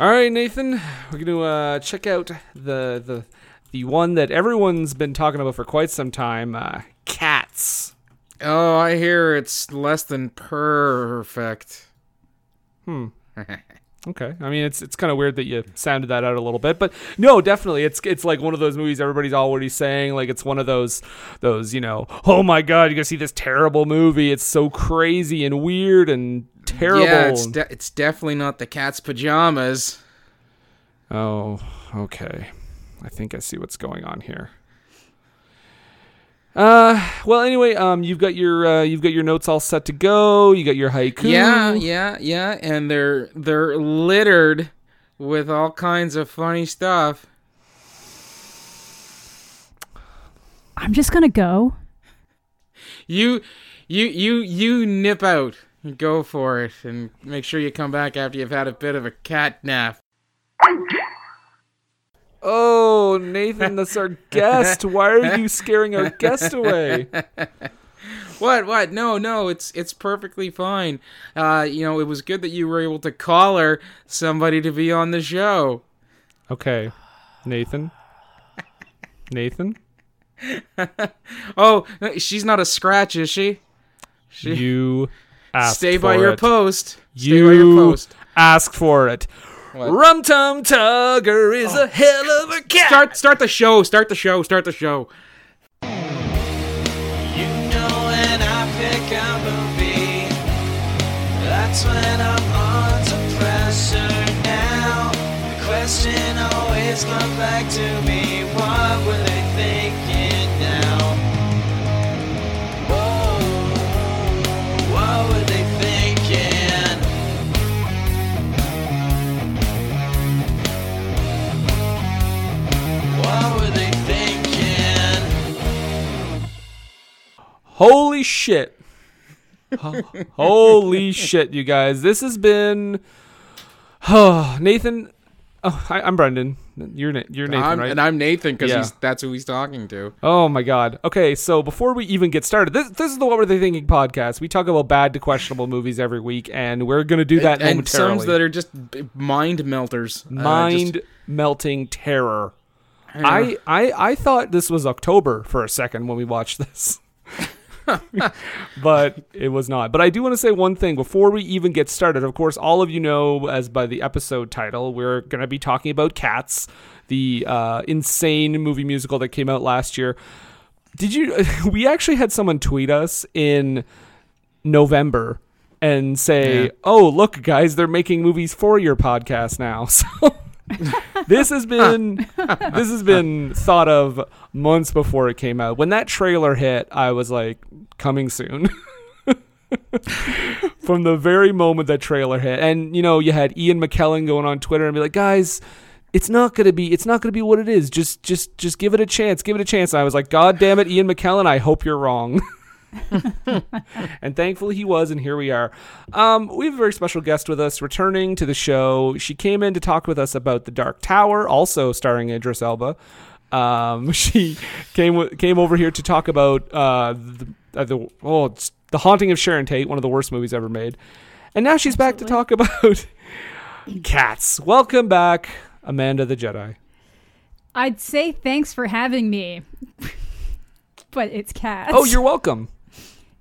All right, Nathan, we're going to uh, check out the the the one that everyone's been talking about for quite some time, uh, Cats. Oh, I hear it's less than perfect. Hmm. Okay, I mean it's it's kind of weird that you sounded that out a little bit, but no, definitely it's it's like one of those movies everybody's already saying like it's one of those those you know oh my god you're gonna see this terrible movie it's so crazy and weird and terrible. Yeah, it's de- it's definitely not the cat's pajamas. Oh, okay. I think I see what's going on here. Uh, well, anyway, um, you've got your uh, you've got your notes all set to go. You got your haiku. Yeah, yeah, yeah, and they're they're littered with all kinds of funny stuff. I'm just gonna go. You you you you nip out. Go for it and make sure you come back after you've had a bit of a cat nap. Oh, Nathan, that's our guest. Why are you scaring our guest away? What? What? No, no. It's it's perfectly fine. Uh, you know, it was good that you were able to collar somebody to be on the show. Okay, Nathan. Nathan, Oh, she's not a scratch, is she? She you asked stay by for your it. post. Stay You by your post. asked for it. What? Rum Tum Tugger is a oh. hell of a cat. Start start the show. Start the show. Start the show. You know when I pick a movie, that's when I'm under pressure now. The question always comes back to me, what were Holy shit. Holy shit, you guys. This has been. Oh, Nathan. Oh, hi, I'm Brendan. You're, you're Nathan, I'm, right? And I'm Nathan because Yeah. that's who he's talking to. Oh my god. Okay, so before we even get started, this this is the What Were They Thinking podcast. We talk about bad to questionable movies every week, and we're gonna do that and momentarily. some that are just mind melters. Uh, Mind just- melting terror. I, I I thought this was October for a second when we watched this. but it was not. But I do want to say one thing before we even get started. Of course, all of you know, as by the episode title, we're going to be talking about Cats, the uh, insane movie musical that came out last year. Did you? We actually had someone tweet us in November and say, Yeah. "Oh, look, guys, they're making movies for your podcast now." So this has been this has been thought of months before it came out. When that trailer hit, I was like, "Coming soon." From the very moment that trailer hit, and you know, you had Ian McKellen going on Twitter and be like, "Guys." It's not gonna be. It's not gonna be what it is. Just, just, just give it a chance. Give it a chance. And I was like, God damn it, Ian McKellen. I hope you're wrong. and thankfully he was, and here we are. Um, we have a very special guest with us, returning to the show. She came in to talk with us about The Dark Tower, also starring Idris Elba. Um, she came came over here to talk about uh, the, uh, the oh, The Haunting of Sharon Tate, one of the worst movies ever made. And now she's back to talk about cats. Welcome back, Amanda the Jedi. I'd say thanks for having me, but it's cats. Oh, you're welcome.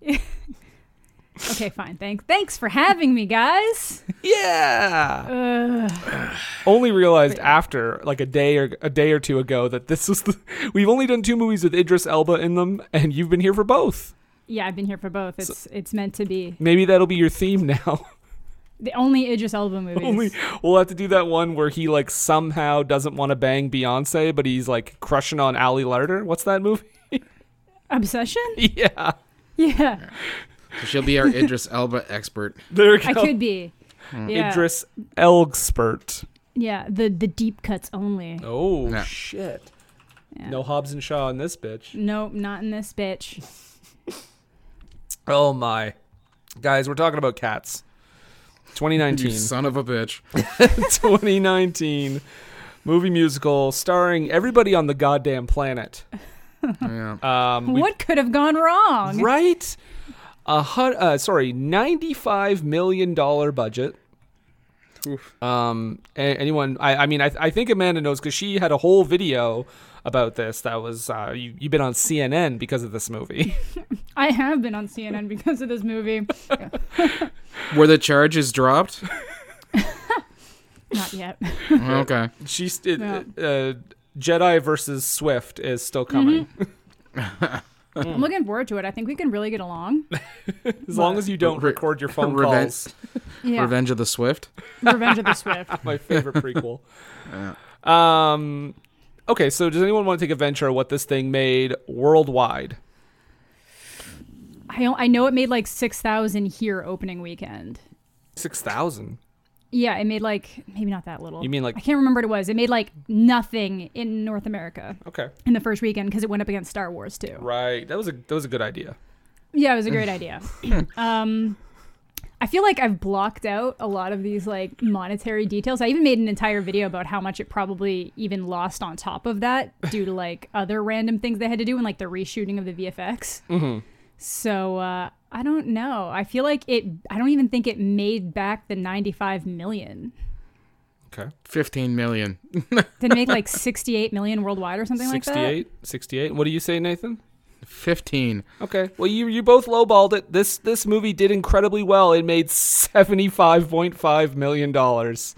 okay. Fine. Thanks. Thanks for having me, guys. Yeah. Ugh. only realized after like a day or a day or two ago that this was the we've only done two movies with Idris Elba in them and you've been here for both. Yeah, I've been here for both. It's it's meant to be Maybe that'll be your theme now. the only Idris Elba movies. only we'll have to do that one where he like somehow doesn't want to bang Beyonce but he's like crushing on Ali Larter. What's that movie? Obsession. yeah. Yeah, She'll be our Idris Elba expert. There we go. I could be. Hmm. Yeah. Idris Elgspert. Yeah, the the deep cuts only. Oh Yeah. shit! Yeah. No Hobbs and Shaw in this bitch. Nope, not in this bitch. Oh my, guys, we're talking about cats. You 2019. son of a bitch. 2019 movie musical starring everybody on the goddamn planet. Yeah. Um, we- What could have gone wrong? right? A hun- uh, sorry, 95 million dollar budget. Um, anyone? I, I mean, I, I think Amanda knows because she had a whole video about this. That was uh, you, you've been on CNN because of this movie. I have been on CNN because of this movie. Were the charges dropped? Not yet. okay. She's it, Yeah. uh, Jedi versus Swift is still coming. I'm looking forward to it. I think we can really get along. As long as you don't Re- record your phone Reven- calls. Yeah. Revenge of the Swift. Revenge of the Swift. my favorite prequel. Um, okay, so does anyone want to take a venture at what this thing made worldwide? I I know it made like six thousand here opening weekend. Six thousand. Yeah, it made like maybe not that little. You mean like- I can't remember what it was. It made like nothing in North America Okay, in the first weekend because it went up against Star Wars too. right. That was a that was a good idea. Yeah, it was a great idea. um, I feel like I've blocked out a lot of these like monetary details. I even made an entire video about how much it probably even lost on top of that due to like other random things they had to do and like the reshooting of the VFX. Mm-hmm. So uh, I don't know. I feel like it. I don't even think it made back the ninety-five million. Okay, 15 million. Did it make like sixty-eight million worldwide or something like that? 68, 68. What do you say, Nathan? 15. Okay, well you you both lowballed it. This this movie did incredibly well. It made seventy five point five million dollars.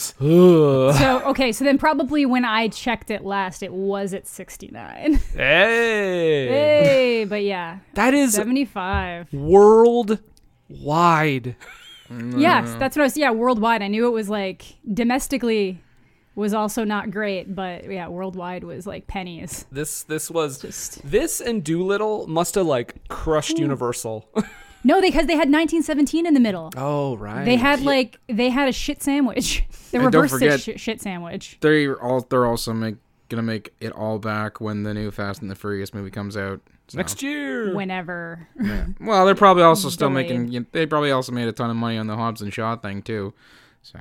So okay, so then probably when I checked it last, it was at sixty-nine. Hey, hey, but yeah, that is seventy-five. worldwide. Yes, that's what I was. Yeah, worldwide. I knew it was like domestically was also not great, but yeah, worldwide was like pennies. This this was Just this and Dolittle must have like crushed Universal. no, because they had 1917 in the middle. oh right. They had like they had a shit sandwich. The And don't reverse forget- shit, shit sandwich. They're all they're also make, gonna make it all back when the new Fast and the Furious movie comes out. So, next year. Whenever. yeah. Well, they're probably also still Delayed. making. you- They probably also made a ton of money on the Hobbs and Shaw thing too. So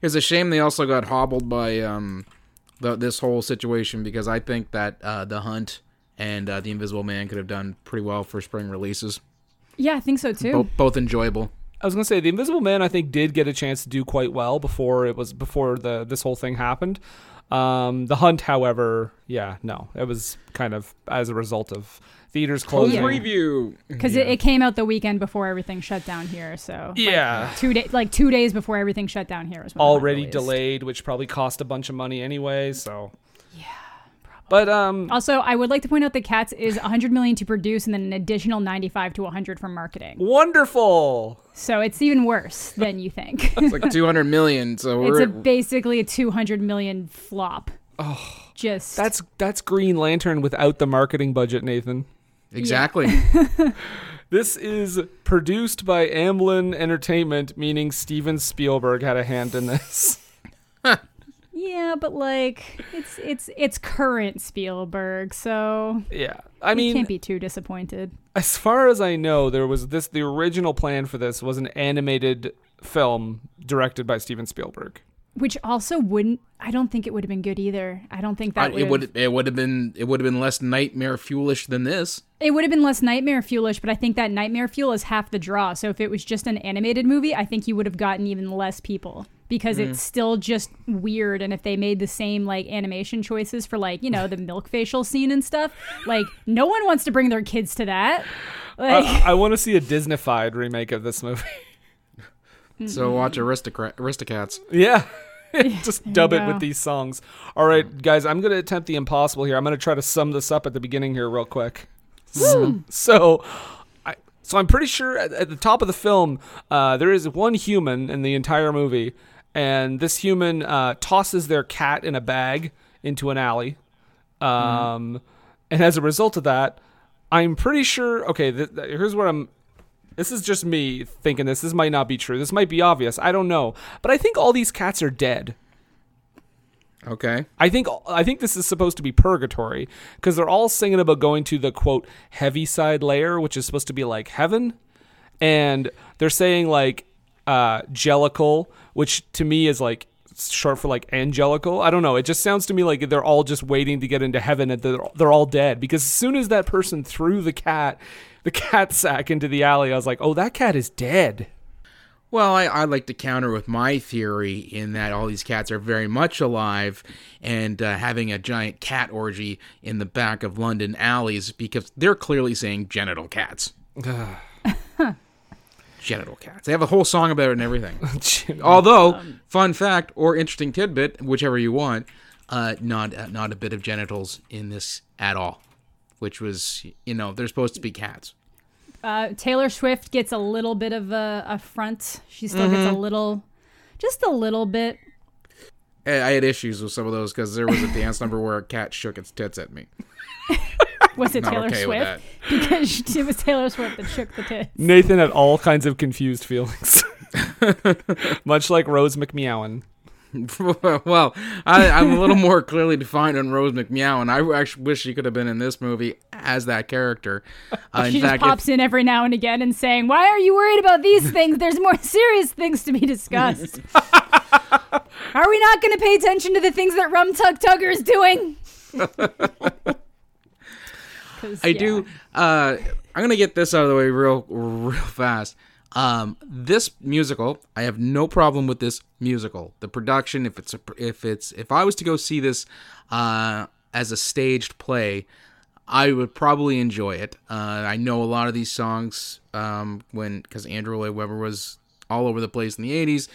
it's a shame they also got hobbled by um the, this whole situation because I think that uh, the Hunt and uh, the Invisible Man could have done pretty well for spring releases. Yeah, I think so too. Both both enjoyable. I was gonna say the Invisible Man. I think did get a chance to do quite well before it was before the this whole thing happened. Um, the Hunt, however, yeah, no, it was kind of as a result of theaters closing. Yeah. Preview. Because it, it came out the weekend before everything shut down here. So Yeah. two days, like two days before everything shut down here was when the Hunt already delayed, which probably cost a bunch of money anyway. So yeah, but um, Also, I would like to point out that Cats is 100 million to produce and then an additional 95 to 100 for marketing. wonderful. So it's even worse than you think. It's like 200 million. So it's we're a, basically a 200 million flop. Oh, just That's that's Green Lantern without the marketing budget, Nathan. exactly. This is produced by Amblin Entertainment, meaning Steven Spielberg had a hand in this. Yeah, but like it's it's it's current Spielberg, so yeah, I you mean, can't be too disappointed. as far as I know, there was this. The original plan for this was an animated film directed by Steven Spielberg. Which also wouldn't. I don't think it would have been good either. I don't think that Uh, it would. would it would have been it would have been less nightmare fuelish than this. It would have been less nightmare fuelish, but I think that nightmare fuel is half the draw. So if it was just an animated movie, I think you would have gotten even less people because it's still just weird. And if they made the same like animation choices for like you know the milk facial scene and stuff, like no one wants to bring their kids to that. Like I, I want to see a Disneyfied remake of this movie. So watch Aristocrat Aristocats. yeah. Just dub you it with these songs. All right, guys, I'm going to attempt the impossible here. I'm going to try to sum this up at the beginning here, real quick. So, I, so I'm pretty sure at, at the top of the film, uh, there is one human in the entire movie, and this human uh, tosses their cat in a bag into an alley. Um, And as a result of that, I'm pretty sure. Okay, th- th- here's what I'm. This is just me thinking this. This might not be true. This might be obvious. I don't know. But I think all these cats are dead. Okay. I think I think this is supposed to be purgatory because they're all singing about going to the quote Heaviside layer, which is supposed to be like heaven, and they're saying like uh, jellicle, which to me is like short for like angelical. I don't know. It just sounds to me like they're all just waiting to get into heaven and they're, they're all dead because as soon as that person threw the cat, the cat sack into the alley, I was like, oh, that cat is dead. Well, I, I'd like to counter with my theory in that all these cats are very much alive and uh, having a giant cat orgy in the back of London alleys because they're clearly saying genital cats. Genital cats. They have a whole song about it and everything. Although, fun fact or interesting tidbit, whichever you want, uh, not uh, not a bit of genitals in this at all. Which was, you know, they're supposed to be cats. Uh, Taylor Swift gets a little bit of a, a front. She still gets a little, just a little bit. I I had issues with some of those because there was a dance number where a cat shook its tits at me. Was it Taylor okay Swift? Because it was Taylor Swift that shook the tits. Nathan had all kinds of confused feelings, much like Rose McMeown. well, I, I'm a little more clearly defined on Rose McMeow, and I actually wish she could have been in this movie as that character. Uh, in She just fact, pops in every now and again and saying, "Why are you worried about these things? There's more serious things to be discussed." are we not going to pay attention to the things that Rum Tug Tugger is doing? I yeah. do. Uh, I'm gonna get this out of the way real, real fast. Um, this musical, I have no problem with this musical. The production, if it's a, if it's if I was to go see this uh, as a staged play, I would probably enjoy it. Uh, I know a lot of these songs um, when because Andrew Lloyd Webber was all over the place in the '80s.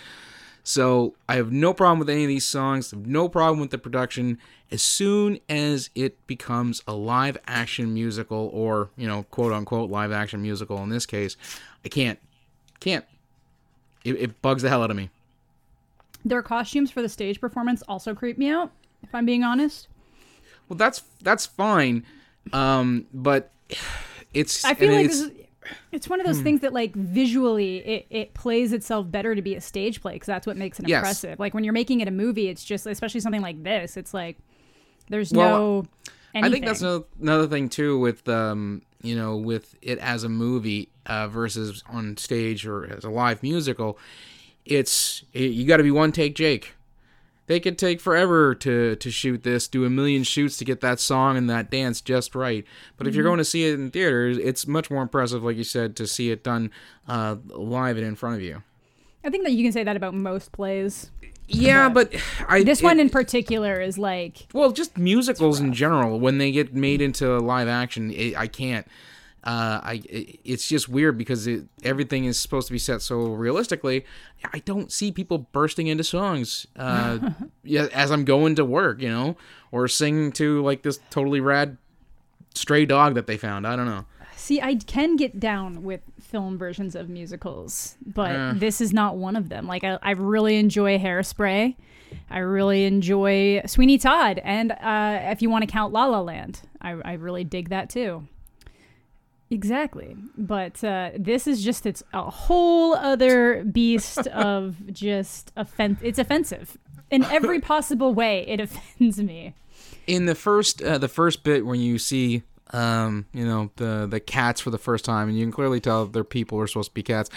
So I have no problem with any of these songs. No problem with the production. As soon as it becomes a live action musical, or you know, quote unquote live action musical in this case, I can't, can't. It, it bugs the hell out of me. Their costumes for the stage performance also creep me out. If I'm being honest, Well, that's that's fine, um, but it's. I feel like it's, this is, it's one of those Hmm. things that like visually it, it plays itself better to be a stage play because that's what makes it Yes. impressive. Like when you're making it a movie, it's just especially something like this. It's like there's Well, no. Anything. I think that's another, another thing too with um you know with it as a movie uh, versus on stage or as a live musical. It's it, you got to be one take Jake. They could take forever to to shoot this, do a million shoots to get that song and that dance just right. But if you're Mm-hmm. going to see it in theaters, it's much more impressive, like you said, to see it done uh, live and in front of you. I think that you can say that about most plays. Yeah, but I This it- one in particular is like Well, just musicals in general, when they get made into live action, it, I can't. Uh, I it, it's just weird because it, everything is supposed to be set so realistically. I don't see people bursting into songs. Uh, yeah, as I'm going to work, you know, or singing to like this totally rad stray dog that they found. I don't know. See, I can get down with film versions of musicals, but Eh. this is not one of them. Like, I, I really enjoy Hairspray. I really enjoy Sweeney Todd. And uh, if you want to count La La Land, I, I really dig that too. Exactly. But uh, this is just, it's a whole other beast of just, offense. it's offensive. In every possible way, it offends me. in the first uh, the first bit when you see um you know the the cats for the first time and you can clearly tell they're people who are supposed to be cats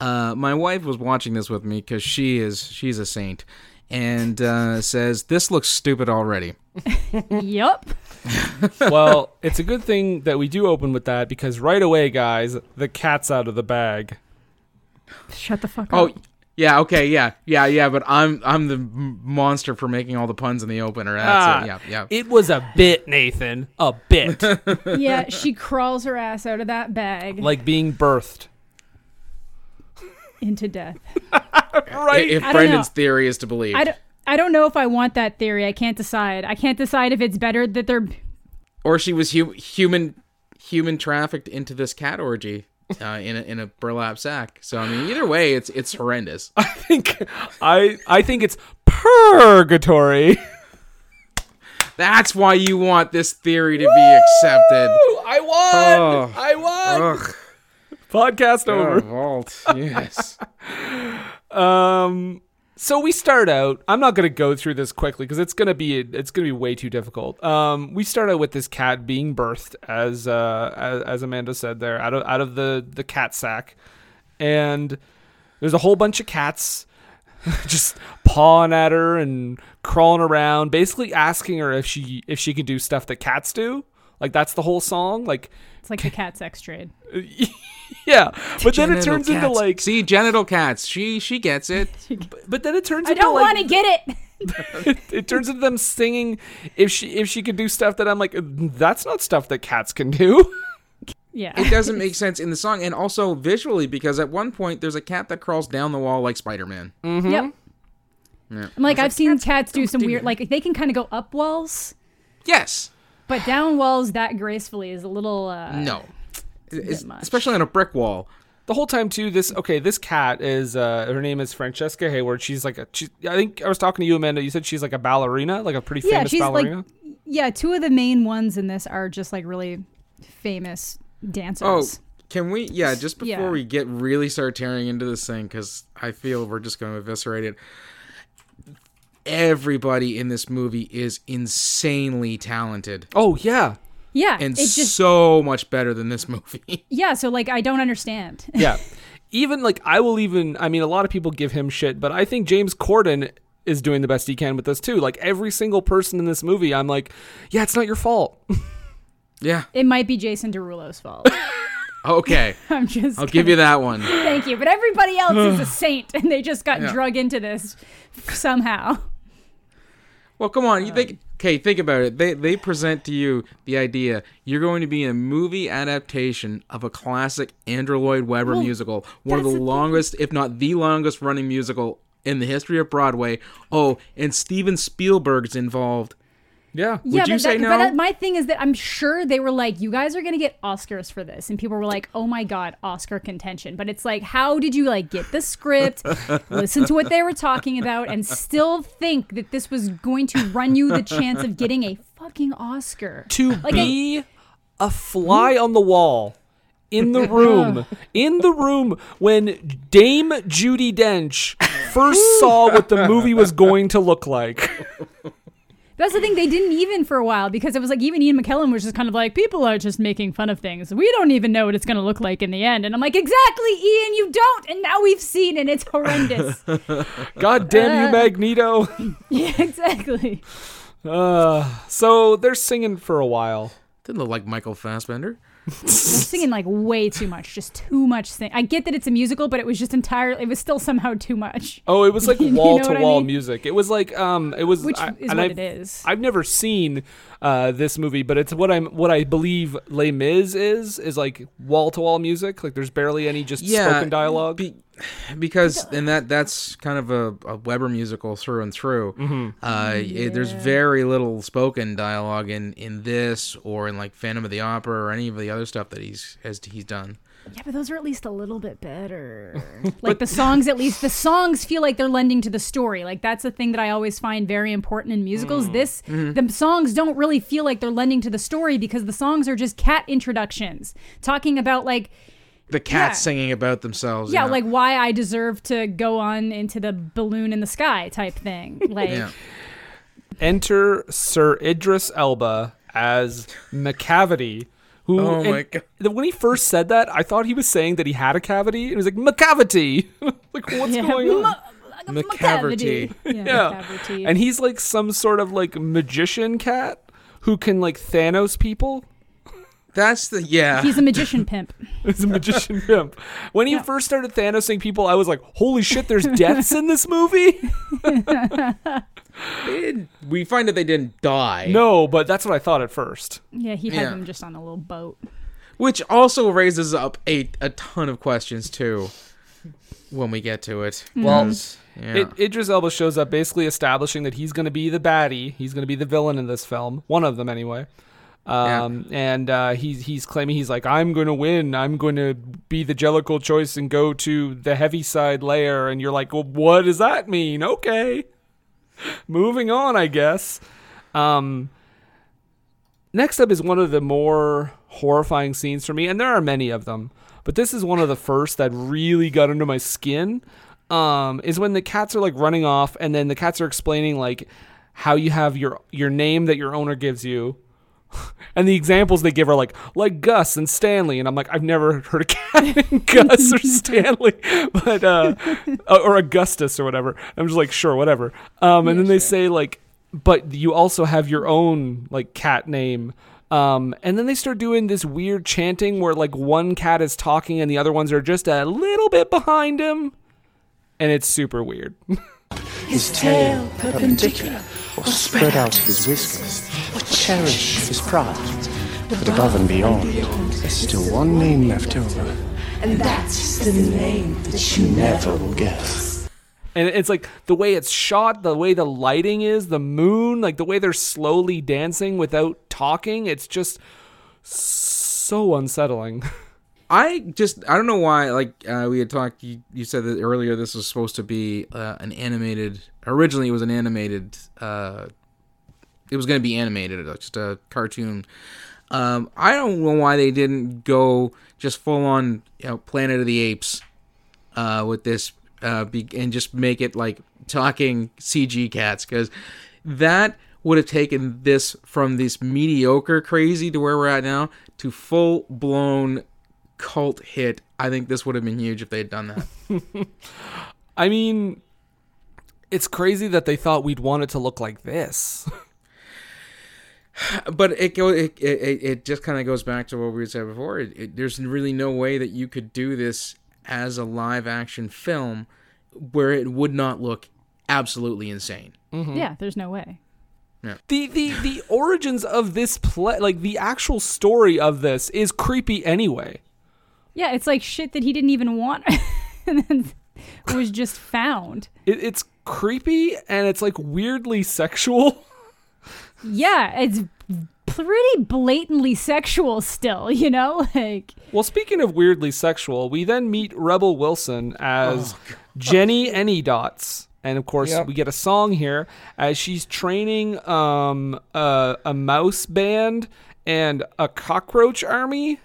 uh my wife was watching this with me because she is she's a saint and uh says this looks stupid already yep. well, it's a good thing that we do open with that because right away, guys, the cat's out of the bag. Shut the fuck oh up. yeah okay yeah yeah yeah but i'm i'm the monster for making all the puns in the opener that's Ah, it yeah yeah It was a bit, Nathan. A bit. yeah, she crawls her ass out of that bag like being birthed. Into death. Right. if I brendan's know. theory is to believe I don't, I don't know if I want that theory. I can't decide. I can't decide if it's better that they're. or she was hu- human human trafficked into this cat orgy uh, in a, in a burlap sack. So I mean, either way, it's it's horrendous. I think I I think it's purgatory. That's why you want this theory to be accepted. I won. Oh. I won. Ugh. Podcast over. vault. Yes. Um, so we start out. I'm not gonna go through this quickly because it's gonna be it's gonna be way too difficult. Um, we start out with this cat being birthed, as uh, as, as Amanda said there, out of out of the the cat sack, and there's a whole bunch of cats just pawing at her and crawling around, basically asking her if she if she can do stuff that cats do. Like that's the whole song. Like It's like the cat sex trade. yeah, but then it Genital turns into like see genital cats. She she gets it. but then it turns into- I into don't like, want to get it. it turns into them singing if she if she could do stuff that I'm like that's not stuff that cats can do. Yeah. It doesn't make sense in the song, and also visually because at one point there's a cat that crawls down the wall like Spider Man. Mm-hmm. Yep. Yeah. I'm like, I've seen cats do some do weird, that. like they can kind of go up walls, Yes. But down walls that gracefully is a little. Uh, No. Especially on a brick wall. the whole time too this okay this cat is uh her name is Francesca Hayward she's like a she, I think I was talking to you Amanda you said she's like a ballerina like a pretty Yeah, famous she's ballerina like, yeah. Two of the main ones in this are just like really famous dancers. Oh, can we? Yeah, just before Yeah. we get really start tearing into this thing, because I feel we're just going to eviscerate it. Everybody in this movie is insanely talented oh yeah yeah. and it just so much better than this movie. yeah. So like, I don't understand. yeah even like I will even I mean a lot of people give him shit but I think James Corden is doing the best he can with this too like every single person in this movie I'm like yeah it's not your fault yeah. It might be Jason Derulo's fault. Okay. I'm just. I'll give you that one. Thank you, but everybody else is a saint, and they just got Yeah. drug into this somehow. Well, come on. You think? Okay, think about it. They they present to you the idea you're going to be in a movie adaptation of a classic Andrew Lloyd Webber Well, musical, one of the, the thing. longest, if not the longest, running musical in the history of Broadway. Oh, and Steven Spielberg's involved. Yeah yeah, you but, say that, no? but that, my thing is that I'm sure they were like, "You guys are gonna get Oscars for this," and people were like, "Oh my god, Oscar contention!" But it's like, how did you like get the script, listen to what they were talking about, and still think that this was going to run you the chance of getting a fucking Oscar? to Like, be a fly on the wall in the room in the room when Dame Judi Dench first saw what the movie was going to look like. That's the thing. They didn't even for a while because it was like even Ian McKellen was just kind of like, people are just making fun of things. We don't even know what it's going to look like in the end. And I'm like, exactly, Ian, you don't. And now we've seen and it's horrendous. God damn you, Uh. Magneto. yeah, exactly. Uh, so they're singing for a while. Didn't look like Michael Fassbender. They're singing like way too much, just too much. Sing- I get that it's a musical, but it was just entirely. It was still somehow too much. Oh, it was like wall to wall music. It was like um, it was Which I, is what I've, it is. I've never seen uh this movie, but it's what I'm what I believe Les Mis is is like wall to wall music. Like there's barely any just spoken dialogue. Be, because and that that's kind of a, a Webber musical through and through. Mm-hmm. Uh, it- there's very little spoken dialogue in in this or in like Phantom of the Opera or any of the other stuff that he's has he's done. Yeah, but those are at least a little bit better. like the songs, at least the songs feel like they're lending to the story. Like that's the thing that I always find very important in musicals. This the songs don't really feel like they're lending to the story because the songs are just cat introductions talking about like The cats Yeah. singing about themselves. yeah, you know? like why I deserve to go on into the balloon in the sky type thing. Like yeah. Enter Sir Idris Elba as Macavity. Who, Oh my God. When he first said that, I thought he was saying that he had a cavity. And he was like, Macavity. like, what's yeah, going on? Ma- Macavity. Yeah, yeah. Macavity. And he's like some sort of like magician cat who can like Thanos people. That's the yeah. he's a magician pimp. He's a magician pimp. When he first started Thanosing people, I was like, holy shit, there's deaths in this movie? They we find that they didn't die. no, but that's what I thought at first. Yeah, he had Yeah. them just on a little boat. Which also raises up a a ton of questions too. When we get to it. Mm-hmm. Well, 'Cause, yeah. It, Idris Elba shows up basically establishing that he's going to be the baddie. He's going to be the villain in this film. One of them, anyway. Um, And uh, he's he's claiming he's like, I'm going to win. I'm going to be the Jellicle choice and go to the Heaviside layer. And you're like, well, what does that mean? Okay. Moving on, I guess. Um, next up is one of the more horrifying scenes for me, and there are many of them. but this is one of the first that really got under my skin. Um, is when the cats are like running off, and then the cats are explaining like how you have your your name that your owner gives you. And the examples they give are like like Gus and Stanley, and I'm like I've never heard a cat named Gus or Stanley, but uh, or Augustus or whatever. I'm just like sure, whatever. Um, and then they say like, but you also have your own like cat name. Um, and then they start doing this weird chanting where like one cat is talking and the other ones are just a little bit behind him, and it's super weird. His tail perpendicular, or spread out his whiskers, or cherish his pride. But above and beyond, there's still one name left over, and that's the name that you never will guess. and it's like the way it's shot, the way the lighting is, the moon, like the way they're slowly dancing without talking. It's just so unsettling. I just I don't know why. Like uh, we had talked, you, you said that earlier. This was supposed to be uh, an animated. Originally, it was an animated. Uh, it was going to be animated, uh, just a cartoon. Um, I don't know why they didn't go just full on, you know, Planet of the Apes uh, with this, uh, be, and just make it like talking CG cats because that would have taken this from this mediocre crazy to where we're at now to full blown cult hit. I think this would have been huge if they had done that. I mean, it's crazy that they thought we'd want it to look like this. but it go it it, it just kind of goes back to what we said before. It, it, there's really no way that you could do this as a live action film where it would not look absolutely insane. Mm-hmm. Yeah, there's no way. Yeah. the the the origins of this play, like the actual story of this, is creepy anyway. Yeah, it's like shit that he didn't even want and then was just found. It, it's creepy and it's like weirdly sexual. Yeah, it's pretty blatantly sexual still, you know? Like Well, speaking of weirdly sexual, we then meet Rebel Wilson as Jennyanydots. And of course, Yep. we get a song here as she's training um, a, a mouse band and a cockroach army.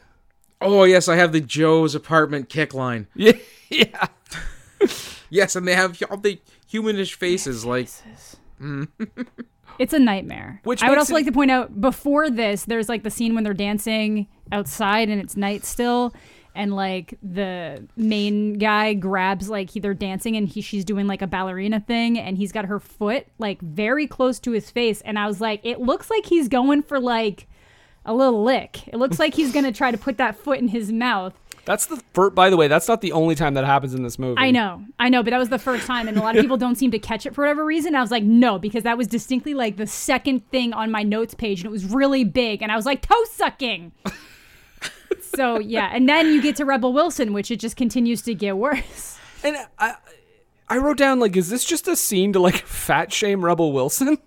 Oh yes, I have the Joe's apartment kick line. Yeah, yeah. Yes, and they have all the humanish faces like it's a nightmare. Which I would also it- like to point out before this, there's like the scene when they're dancing outside and it's night still, and like the main guy grabs like he, they're dancing and he she's doing like a ballerina thing and he's got her foot like very close to his face and I was like, it looks like he's going for like a little lick. It looks like he's gonna try to put that foot in his mouth. That's the first, by the way, that's not the only time that happens in this movie. I know, I know, but that was the first time, and a lot of people don't seem to catch it for whatever reason. I was like, no, because that was distinctly like the second thing on my notes page, and it was really big, and I was like, toe sucking. so yeah, and then you get to Rebel Wilson, which it just continues to get worse. And I, I wrote down like, is this just a scene to like fat shame Rebel Wilson?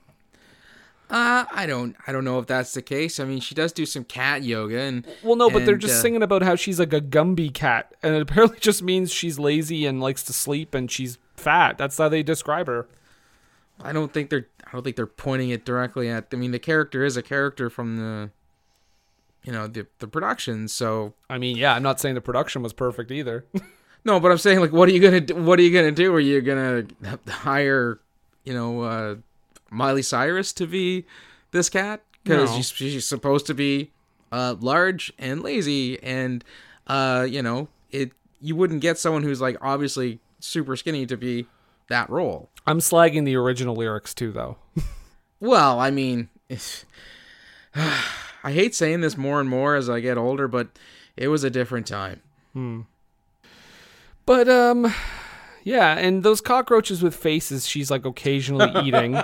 Uh I don't I don't know if that's the case. I mean, she does do some cat yoga and Well, no, but they're just uh, singing about how she's like a Gumby cat, and it apparently just means she's lazy and likes to sleep and she's fat. That's how they describe her. I don't think they're I don't think they're pointing it directly at. I mean, the character is a character from the you know the the production. So I mean, yeah, I'm not saying the production was perfect either. no, but I'm saying like, what are you gonna do? What are you gonna do? Are you gonna hire you know uh, Miley Cyrus to be this cat because No. she's, she's supposed to be uh, large and lazy and uh, you know it. You wouldn't get someone who's like obviously super skinny to be that role. I'm slagging the original lyrics too, though. Well, I mean, I hate saying this more and more as I get older, but it was a different time. But um, yeah, and those cockroaches with faces she's like occasionally eating,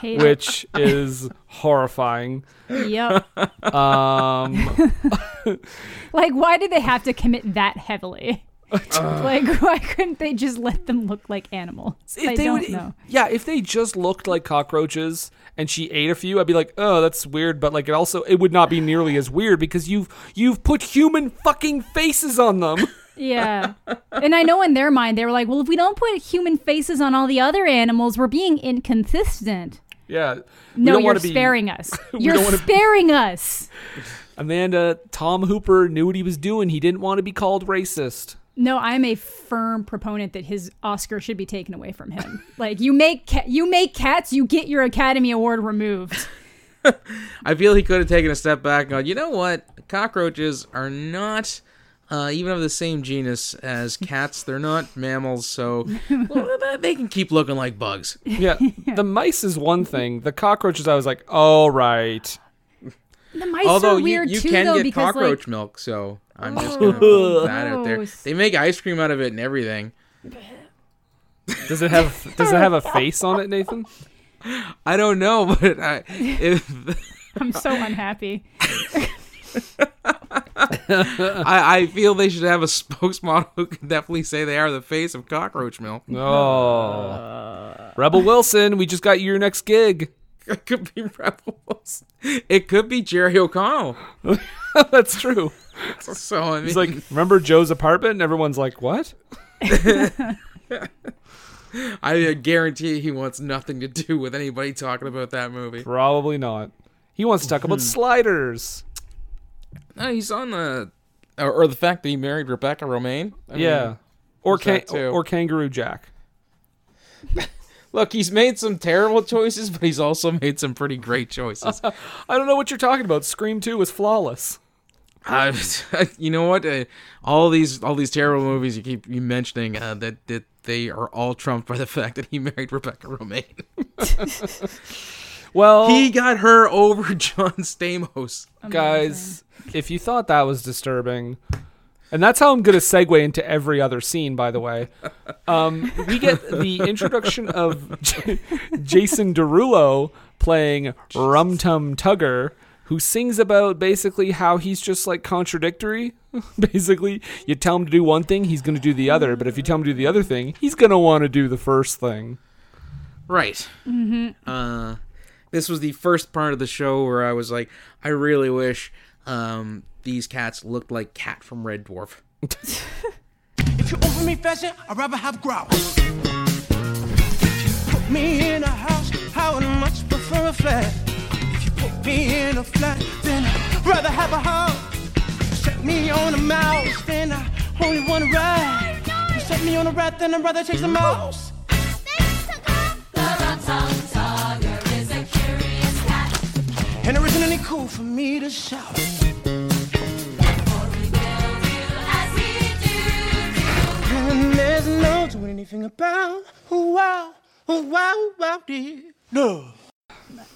Hate which is horrifying. Yep. Um, like, why did they have to commit that heavily? like, why couldn't they just let them look like animals? I they don't would, know. yeah, if they just looked like cockroaches and she ate a few, I'd be like, oh, that's weird. But like, it also it would not be nearly as weird because you've you've put human fucking faces on them. Yeah. and I know in their mind, they were like, well, if we don't put human faces on all the other animals, we're being inconsistent. Yeah. No, you're be- sparing us. You're sparing us. Amanda, Tom Hooper knew what he was doing. He didn't want to be called racist. No, I'm a firm proponent that his Oscar should be taken away from him. like you make ca- you make cats, you get your Academy Award removed. I feel he could have taken a step back and gone, you know what? Cockroaches are not uh, even of the same genus as cats. They're not mammals, so well, they can keep looking like bugs. Yeah. the mice is one thing. The cockroaches, I was like, all right. The mice Although are you, weird you too, can though, get because cockroach like milk, so I'm just gonna put that out there. They make ice cream out of it and everything. Does it have Does it have a face on it, Nathan? I don't know, but I, if, I'm so unhappy. I I feel they should have a spokesmodel who can definitely say they are the face of cockroach milk. Oh. Rebel Wilson, we just got your next gig. It could be Rebels. It could be Jerry O'Connell. That's true. So I mean, He's like, remember Joe's apartment? And everyone's like, what? I uh, guarantee he wants nothing to do with anybody talking about that movie. Probably not. He wants to talk about sliders. No, he's on the, or, or the fact that he married Rebecca Romijn. I yeah. mean, Or, can- that too. or Kangaroo Jack. look, he's made some terrible choices, but he's also made some pretty great choices. I don't know what you're talking about. Scream 2 was flawless. Uh, you know what? Uh, all these all these terrible movies you keep you mentioning uh, that that they are all trumped by the fact that he married Rebecca Romijn. Well, he got her over John Stamos. guys, if you thought that was disturbing, and that's how I'm going to segue into every other scene, by the way. Um, we get the introduction of J- Jason Derulo playing Rum Tum Tugger, who sings about basically how he's just like contradictory. basically, you tell him to do one thing, he's going to do the other, but if you tell him to do the other thing, he's going to want to do the first thing. Right. Mm-hmm. Uh, this was the first part of the show where I was like, I really wish um, these cats looked like Cat from Red Dwarf. If you offer me pheasant, I'd rather have grouse. If you put me in a house, I would much prefer a flat. If you put me in a flat, then I'd rather have a house. Set me on a mouse, then I only want to ride. You set me on a rat, then I'd rather take the mouse. And there isn't any cool for me to shout. And there's no doing anything about. Wow, wow, wow, dear. No.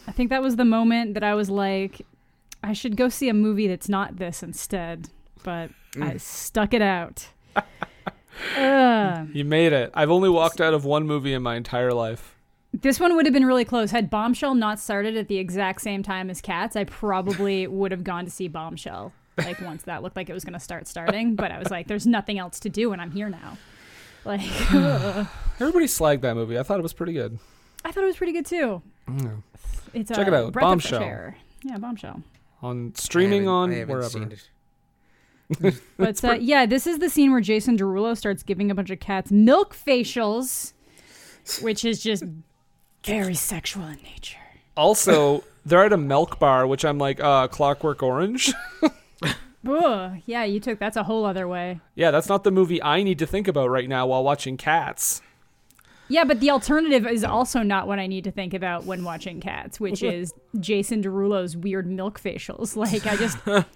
I think that was the moment that I was like, I should go see a movie that's not this instead. But I Mm. stuck it out. Ugh. You made it. I've only walked out of one movie in my entire life. This one would have been really close. Had Bombshell not started at the exact same time as Cats, I probably would have gone to see Bombshell. Like once that looked like it was going to start starting, but I was like, "There's nothing else to do, and I'm here now." Like, ugh. Everybody slagged that movie. I thought it was pretty good. I thought it was pretty good too. Mm. It's Check a it out, breath of fresh Bombshell. Yeah, Bombshell. On streaming I on I haven't wherever. seen it. But uh, yeah, this is the scene where Jason Derulo starts giving a bunch of cats milk facials, which is just very sexual in nature. Also, they're at a milk bar, which I'm like, uh, Clockwork Orange. Ugh, yeah, you took that's a whole other way. yeah, that's not the movie I need to think about right now while watching Cats. Yeah, but the alternative is also not what I need to think about when watching Cats, which is Jason Derulo's weird milk facials. Like I just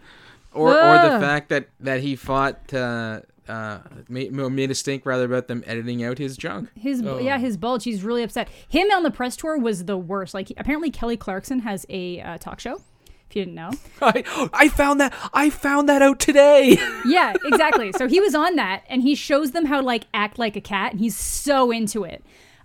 Or, or the fact that, that he fought, uh, uh, made, made a stink rather about them editing out his junk. his Oh. yeah his bulge. He's really upset. Him on the press tour was the worst. Like apparently Kelly Clarkson has a uh, talk show. If you didn't know. I, I found that I found that out today. Yeah, exactly. so he was on that and he shows them how to like act like a cat and he's so into it.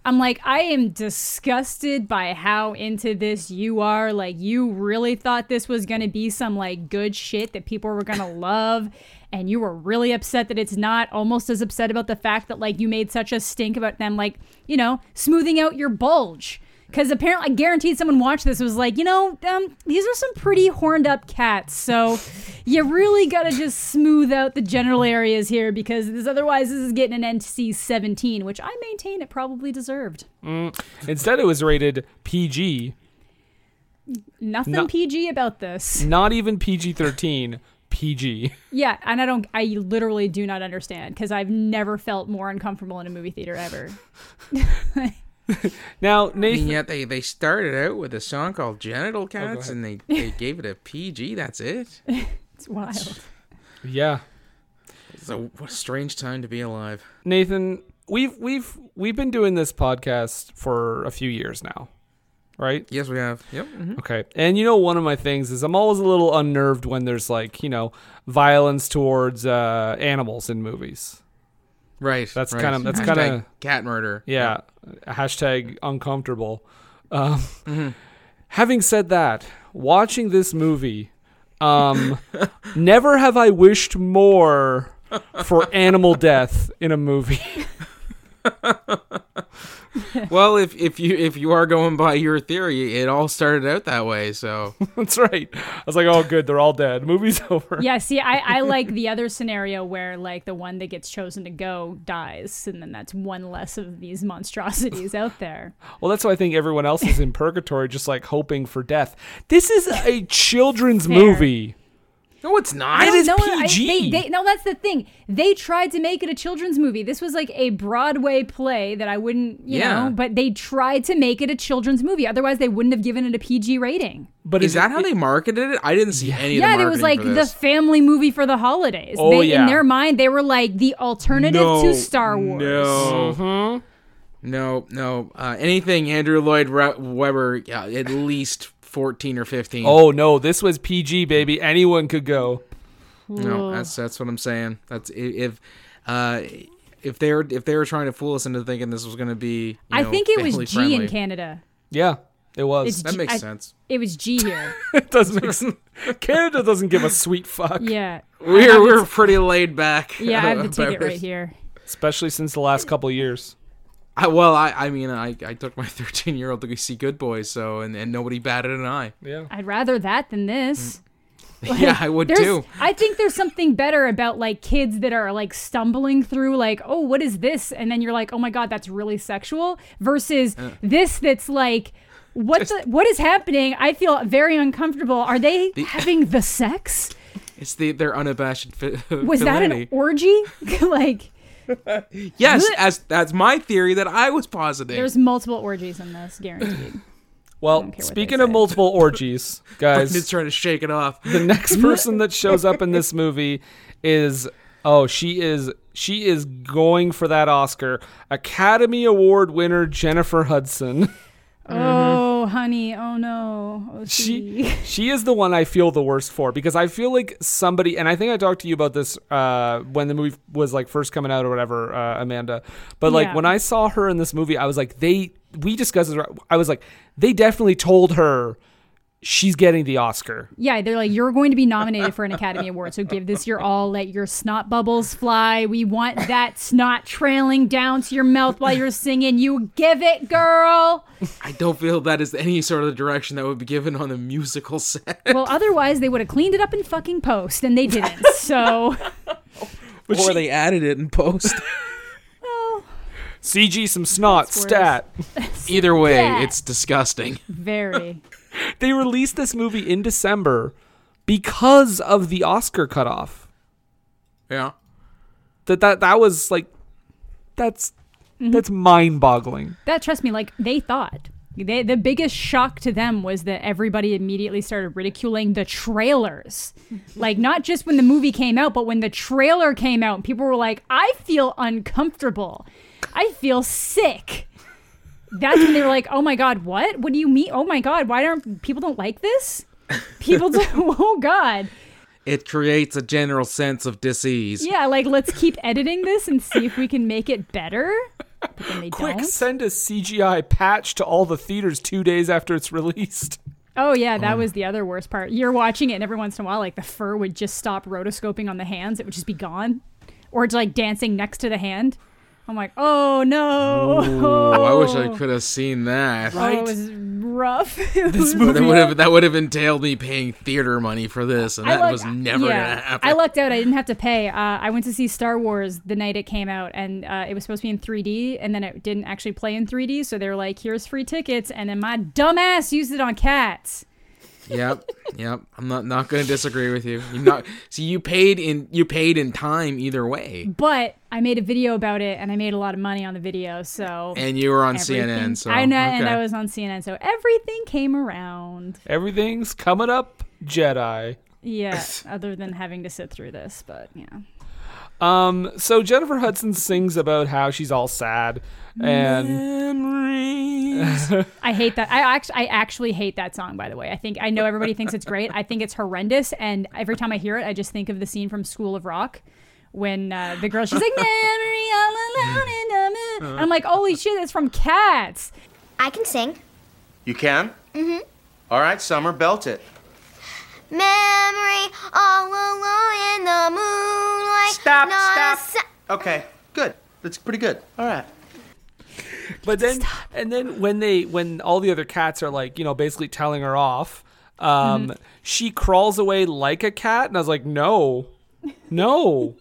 I'm like, I am disgusted by how into this you are. Like you really thought this was gonna be some like good shit that people were gonna love and you were really upset that it's not almost as upset about the fact that like you made such a stink about them like, you know, smoothing out your bulge. Because apparently, I guaranteed someone watched this was like, you know, um, these are some pretty horned up cats. So you really gotta just smooth out the general areas here because this otherwise this is getting an NC 17, which I maintain it probably deserved. Mm. Instead, it was rated PG, Nothing No- PG about this. not even PG 13, PG. Yeah, and I don't, I literally do not understand because I've never felt more uncomfortable in a movie theater ever. Now, Nathan. And Nathan. yet they, they started out with a song called Genital Cats ahead. and they, they gave it a PG. That's it. It's wild. Yeah. So what a strange time to be alive. Nathan, we've we've we've been doing this podcast for a few years now, right? Yes, we have. Yep. mhm. Okay. And you know one of my things is I'm always a little unnerved when there's like, you know, violence towards uh animals in movies. Right. That's right. kind of that's kind of cat murder. yeah, hashtag uncomfortable. Um Mm-hmm. having said that, watching this movie um never have I wished more for animal death in a movie. well, if if you if you are going by your theory, it all started out that way. So That's right. I was like, "Oh good, they're all dead. Movie's over." Yeah, see, I, I like the other scenario where like the one that gets chosen to go dies, and then that's one less of these monstrosities out there. Well, that's why I think everyone else is in purgatory, just like hoping for death. This is a children's Fair. movie. No, it's not. It is no, I- PG. they, they, no, that's the thing. They tried to make it a children's movie. This was like a Broadway play that I wouldn't, you Yeah. know, but they tried to make it a children's movie. Otherwise, they wouldn't have given it a PG rating. But Is that how they marketed it? I didn't see any of yeah, marketing it was like the family movie for the holidays. Oh, they, yeah. In their mind, they were like the alternative no, to Star Wars. No. Mm-hmm. No, no. Uh, anything Andrew Lloyd Re- Webber, yeah, at least 14 or 15. Oh no, this was PG, baby. Anyone could go. No, that's that's what I'm saying. That's if uh if they were if they were trying to fool us into thinking this was going to be you I know, think it was family G friendly. in Canada. Yeah, it was. It's That G- makes I- sense. It was G here. it doesn't make sense. Canada doesn't give a sweet fuck, yeah. We're we're pretty laid back. Yeah, I have the ticket right here. especially since the last couple of years. I, well, I I mean I I took my 13 year old to go see Good Boys, so and, and nobody batted an eye. Yeah. I'd rather that than this. Mm. yeah, I would too. I think there's something better about like kids that are like stumbling through like, oh, what is this? And then you're like, oh my god, that's really sexual. Versus this that's like, what the what is happening? I feel very uncomfortable. Are they having the sex? It's the their unabashed fi- Was that an orgy? like, Yes, as that's my theory that I was positing. there's multiple orgies in this, guaranteed. Well, speaking of multiple orgies, I'm just trying to shake it off. the next person that shows up in this movie is oh, she is she is going for that Oscar. Academy Award winner Jennifer Hudson. Oh, honey. Oh no. Oh, she she is the one I feel the worst for because I feel like somebody and I think I talked to you about this uh, when the movie was like first coming out or whatever, uh, Amanda. But like Yeah. when I saw her in this movie, I was like, they we discussed this. I was like, they definitely told her she's getting the Oscar. Yeah, they're like, you're going to be nominated for an Academy Award, so give this your all. Let your snot bubbles fly. We want that snot trailing down to your mouth while you're singing. You give it, girl. I don't feel that is any sort of direction that would be given on a musical set. Well, otherwise, they would have cleaned it up in fucking post, and they didn't. So, or they added it in post. CG some snot stat. Either way, Yeah. it's disgusting. very. They released this movie in December because of the Oscar cutoff. Yeah. That that that was like that's Mm-hmm. that's mind-boggling. That, trust me, like, they thought. They, the biggest shock to them was that everybody immediately started ridiculing the trailers. like, not just when the movie came out, but when the trailer came out, people were like, I feel uncomfortable. I feel sick. That's when they were like, oh my God, what? What do you mean? Oh my God, why don't people don't like this? People don't, oh God. It creates a general sense of disease. Yeah, like, let's keep editing this and see if we can make it better. But then they Quick, don't. send a CGI patch to all the theaters 2 days after it's released. Oh yeah, that oh. was the other worst part. You're watching it, and every once in a while, like the fur would just stop rotoscoping on the hands; it would just be gone, or it's like dancing next to the hand. I'm like, oh no. Oh, I wish I could have seen that. Oh, it was rough. It was But that would have that would have entailed me paying theater money for this, and I that luck- was never yeah, gonna happen. I lucked out. I didn't have to pay. Uh, I went to see Star Wars the night it came out, and uh, it was supposed to be in 3D, and then it didn't actually play in 3D. So they were like, "Here's free tickets," and then my dumbass used it on Cats. Yep, yep. I'm not not gonna disagree with you. You not see you paid in you paid in time either way, But I made a video about it, and I made a lot of money on the video. So and you were on CNN. So I know, and. I was on CNN, so everything came around. Everything's coming up Jedi. Yeah, other than having to sit through this, but yeah. Um, so Jennifer Hudson sings about how she's all sad and I hate that. I actually, I actually hate that song. By the way, I think I know everybody thinks it's great. I think it's horrendous, and every time I hear it, I just think of the scene from School of Rock when uh, the girl she's like memory all alone in the moon. And I'm like, holy shit, that's from Cats. I can sing. You can? Mm-hmm. All right, Summer, belt it. Memory all alone in the moonlight. Stop, not a stop. Okay, good. That's pretty good. All right. But then, and then when they, when all the other cats are like, you know, basically telling her off, um, Mm-hmm. she crawls away like a cat, and I was like, no, no,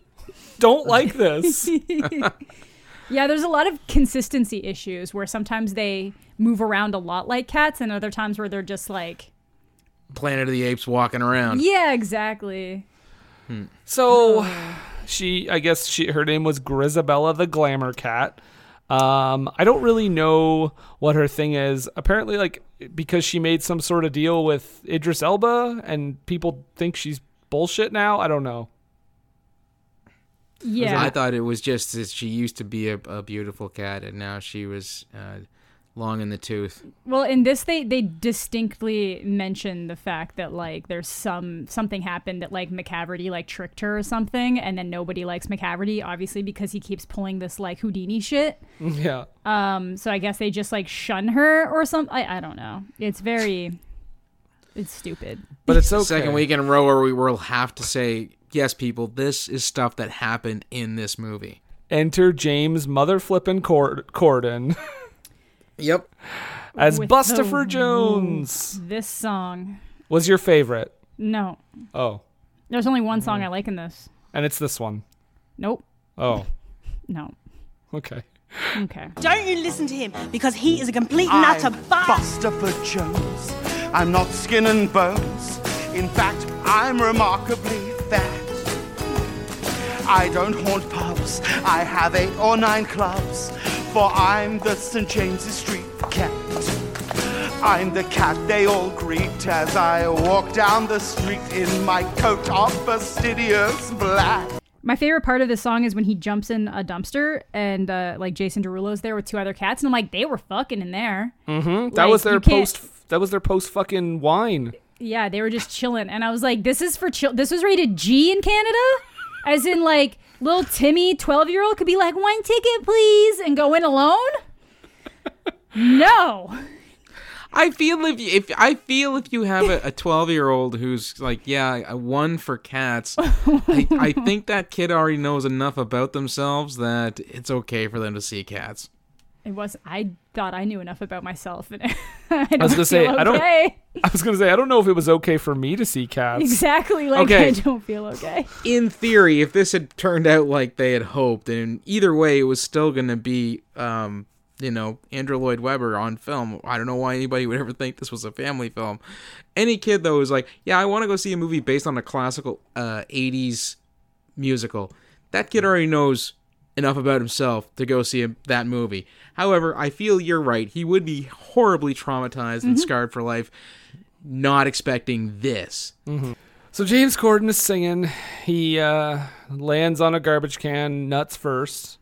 don't like this. Yeah, there's a lot of consistency issues where sometimes they move around a lot like cats, and other times where they're just like, Planet of the Apes walking around. yeah, exactly. So, she, I guess she, her name was Grizabella the Glamour Cat. Um, I don't really know what her thing is. Apparently, like because she made some sort of deal with Idris Elba, and people think she's bullshit now. I don't know. Yeah. I thought it was just that she used to be a, a beautiful cat, and now she was uh, long in the tooth. Well, in this, they they distinctly mention the fact that like there's some something happened that like Macavity like tricked her or something, and then nobody likes Macavity obviously because he keeps pulling this like Houdini shit. Yeah. Um, so I guess they just like shun her or something. I I don't know. It's very, it's stupid. But it's okay. Second week in a row where we will have to say, yes, people, this is stuff that happened in this movie. Enter James Mother Flippin' Cord- Corden Yep. as With Bustopher the- Jones. This song, Was your favorite? no, Oh, there's only one song mm. I like in this. and it's this one. Nope, Oh, no. okay. Okay. Don't you listen to him because he is a complete I'm nutter bust. Bustopher Jones. I'm not skin and bones. In fact, I'm remarkably fat. I don't haunt pubs. I have eight or nine clubs. For I'm the St. James's Street cat. I'm the cat they all greet as I walk down the street in my coat of fastidious black. My favorite part of this song is when he jumps in a dumpster and uh, like Jason Derulo's there with two other cats, and I'm like, they were fucking in there. Mm-hmm. That Like, was their you can't- post. That was their post fucking wine. Yeah, they were just chilling, and I was like, this is for chill. This was rated G in Canada, as in like little Timmy, twelve year old, could be like one ticket, please, and go in alone. no. I feel if you, if I feel if you have a 12 year old who's like, yeah, one for cats, I, I think that kid already knows enough about themselves that it's okay for them to see cats. It was. I thought I knew enough about myself, and I, I was don't gonna say feel I don't. okay. I was gonna say I don't know if it was okay for me to see cats. Exactly. Like Okay. I don't feel okay. In theory, if this had turned out like they had hoped, and either way, it was still going to be, um, you know, Andrew Lloyd Webber on film. I don't know why anybody would ever think this was a family film. Any kid though is like, yeah, I want to go see a movie based on a classical uh, '80s musical. That kid already knows enough about himself to go see a, that movie. However, I feel you're right. He would be horribly traumatized and Mhm. scarred for life, not expecting this. So James Corden is singing. He uh, lands on a garbage can, nuts first.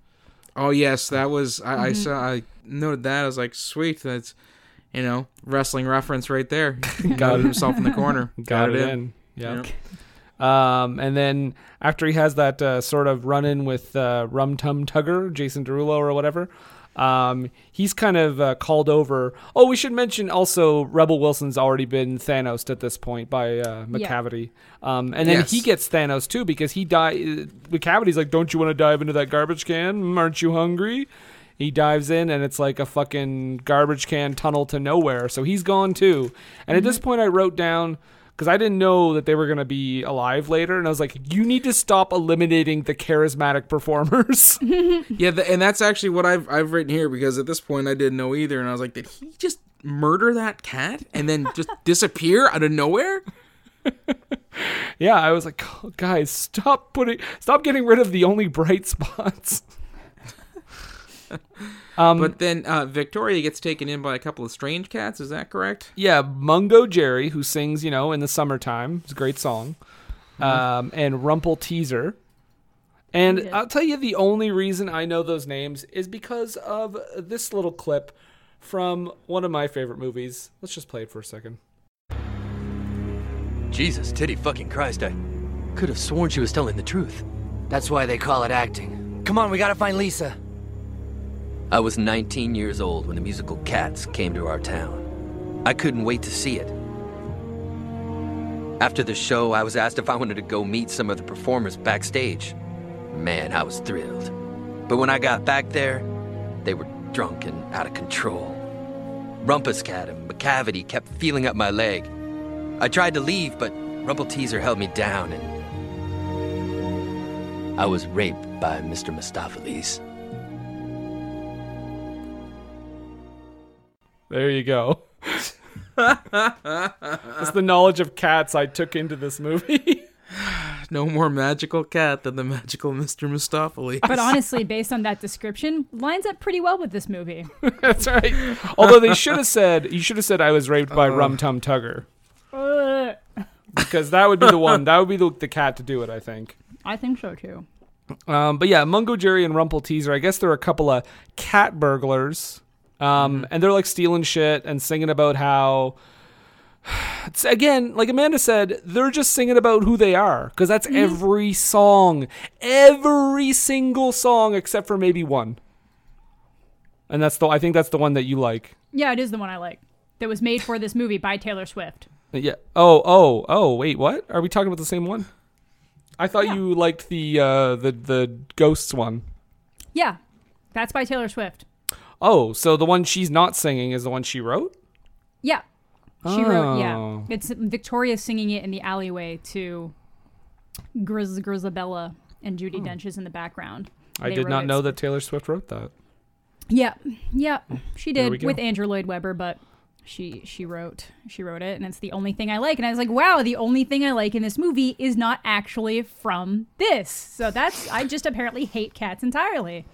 Oh yes, that was I, I Mhm. saw. I noted that. I was like, sweet. That's you know wrestling reference right there. Got himself in the corner. Got, it in. Yep. Um, and then after he has that uh, sort of run in with uh, Rum Tum Tugger, Jason Derulo or whatever, Um, he's kind of uh, called over. Oh, we should mention also Rebel Wilson's already been Thanos at this point by uh, Macavity. Um, and then Yes. he gets Thanos too because he die. Macavity's like, "Don't you want to dive into that garbage can? Aren't you hungry?" He dives in and it's like a fucking garbage can tunnel to nowhere. So he's gone too. And at this point, I wrote down because I didn't know that they were going to be alive later. And I was like, you need to stop eliminating the charismatic performers. Yeah, th- and that's actually what I've I've written here because at this point I didn't know either, and I was like, did he just murder that cat and then just disappear out of nowhere? yeah, I was like, "Oh, guys, stop putting, stop getting rid of the only bright spots. um, but then uh, Victoria gets taken in by a couple of strange cats. Is that correct? yeah, Mungo Jerry, who sings, you know, in the summertime, it's a great song, um, and Rumpleteazer. And Yeah. I'll tell you, the only reason I know those names is because of this little clip from one of my favorite movies. Let's just play it for a second. Jesus, titty fucking Christ, I could have sworn she was telling the truth. That's why they call it acting. Come on, we gotta find Lisa. I was 19 years old when the musical Cats came to our town. I couldn't wait to see it. After the show, I was asked if I wanted to go meet some of the performers backstage. Man, I was thrilled. But when I got back there, they were drunk and out of control. Rumpus Cat and Macavity kept feeling up my leg. I tried to leave, but Rumpleteazer held me down and I was raped by Mr. Mistoffelees. There you go. That's the knowledge of cats I took into this movie. No more magical cat than the magical Mr. Mistoffelees. But honestly, based on that description, lines up pretty well with this movie. That's right. Although they should have said, you should have said I was raped by Uh. Rum Tum Tugger. Uh, Because that would be the one. That would be the, the cat to do it, I think. I think so too. Um, but yeah, Mungo Jerry and Rumpleteazer. I guess they're a couple of cat burglars, um, and they're like stealing shit and singing about how. It's, again, like Amanda said, they're just singing about who they are because that's every song, every single song except for maybe one. And that's the I think that's the one that you like. Yeah, it is the one I like. That was made for this movie by Taylor Swift. Yeah. Oh, oh, oh. Wait, what? Are we talking about the same one? I thought you liked the uh, the the ghosts one. Yeah, that's by Taylor Swift. Oh, so the one she's not singing is the one she wrote? Yeah, she wrote. Yeah, Oh. it's Victoria singing it in the alleyway to Grizz Grizabella and Judi hmm. Dench is in the background. I did not know that Taylor Swift wrote that. Yeah, yeah, she did with Andrew Lloyd Webber, but she she wrote she wrote it, and it's the only thing I like. And I was like, wow, the only thing I like in this movie is not actually from this. So that's I just apparently hate cats entirely.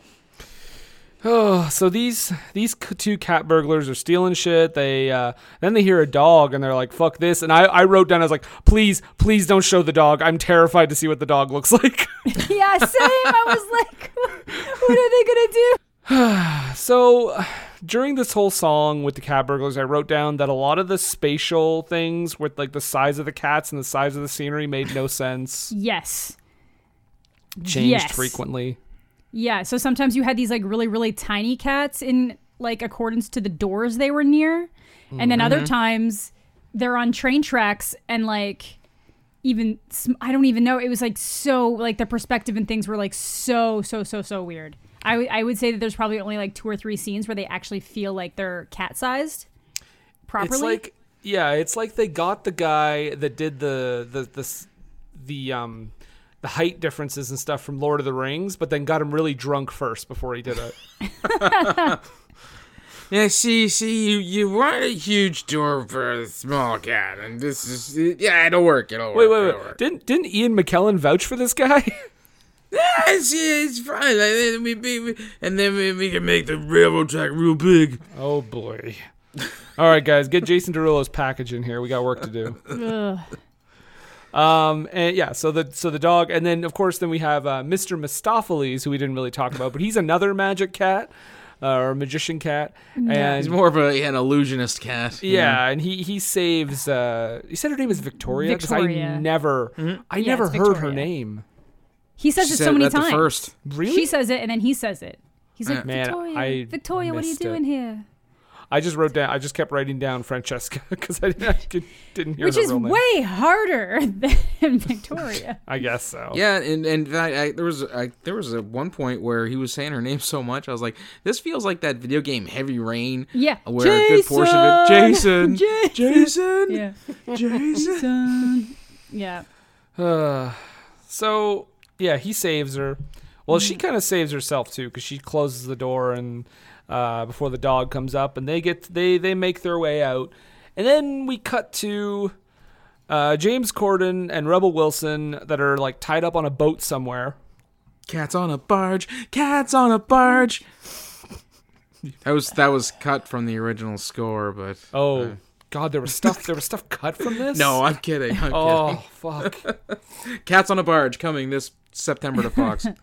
Oh, so these these two cat burglars are stealing shit. They uh, then they hear a dog and they're like, "Fuck this!" And I, I wrote down, I was like, "Please, please don't show the dog. I'm terrified to see what the dog looks like." yeah, same. I was like, what are they gonna do? so during this whole song with the cat burglars, I wrote down that a lot of the spatial things with like the size of the cats and the size of the scenery made no sense. Yes. Changed Yes. frequently. Yeah, so sometimes you had these like really really tiny cats in like accordance to the doors they were near, and then other Mm-hmm. Mhm. times they're on train tracks and like even sm- I don't even know it was like so like the perspective and things were like so so so so weird. I would- I would say that there's probably only like two or three scenes where they actually feel like they're cat sized properly. It's like yeah, it's like they got the guy that did the the the the um the height differences and stuff from Lord of the Rings, but then got him really drunk first before he did it. Yeah, see, see, you you want a huge door for a small cat, and this is yeah, it'll work. It'll work. wait, wait, wait. work. Didn't didn't Ian McKellen vouch for this guy? Yeah, it's, it's fine. Like, then we, we, we- and then we, we can make the railroad track real big. oh boy. All right, guys, get Jason Derulo's package in here. We got work to do. Ugh. Um, and yeah, so the so the dog, and then of course then we have uh, Mr. Mistoffelees, who we didn't really talk about, but he's another magic cat uh, or magician cat, and He's more of a, an illusionist cat. Yeah, and he he saves. Uh, you said her name is Victoria. 'Cause I Victoria. never, I Yeah, never it's heard her name. he says She it said so it many at the times. first. Really? She says it and then he says it. He's like, Man, Victoria, I Victoria, what are you missed it. doing here? I just wrote down. I just kept writing down Francesca because I, didn't- I could- didn't hear Which her is real name. way harder than Victoria. I guess so. Yeah, and and in fact, I, there was I, there was a one point where he was saying her name so much, I was like, this feels like that video game Heavy Rain. Yeah. where a good portion of it, Jason, Jason. Jason, Yeah. Jason. Yeah. Uh, so yeah, he saves her. Well, she kind of saves herself too because she closes the door and uh, before the dog comes up, and they get they they make their way out, and then we cut to uh, James Corden and Rebel Wilson that are like tied up on a boat somewhere. Cats on a barge, cats on a barge. That was that was cut from the original score, but Oh uh, God, there was stuff there was stuff cut from this. no, I'm kidding. I'm oh kidding. fuck. Cats on a barge coming this September to Fox.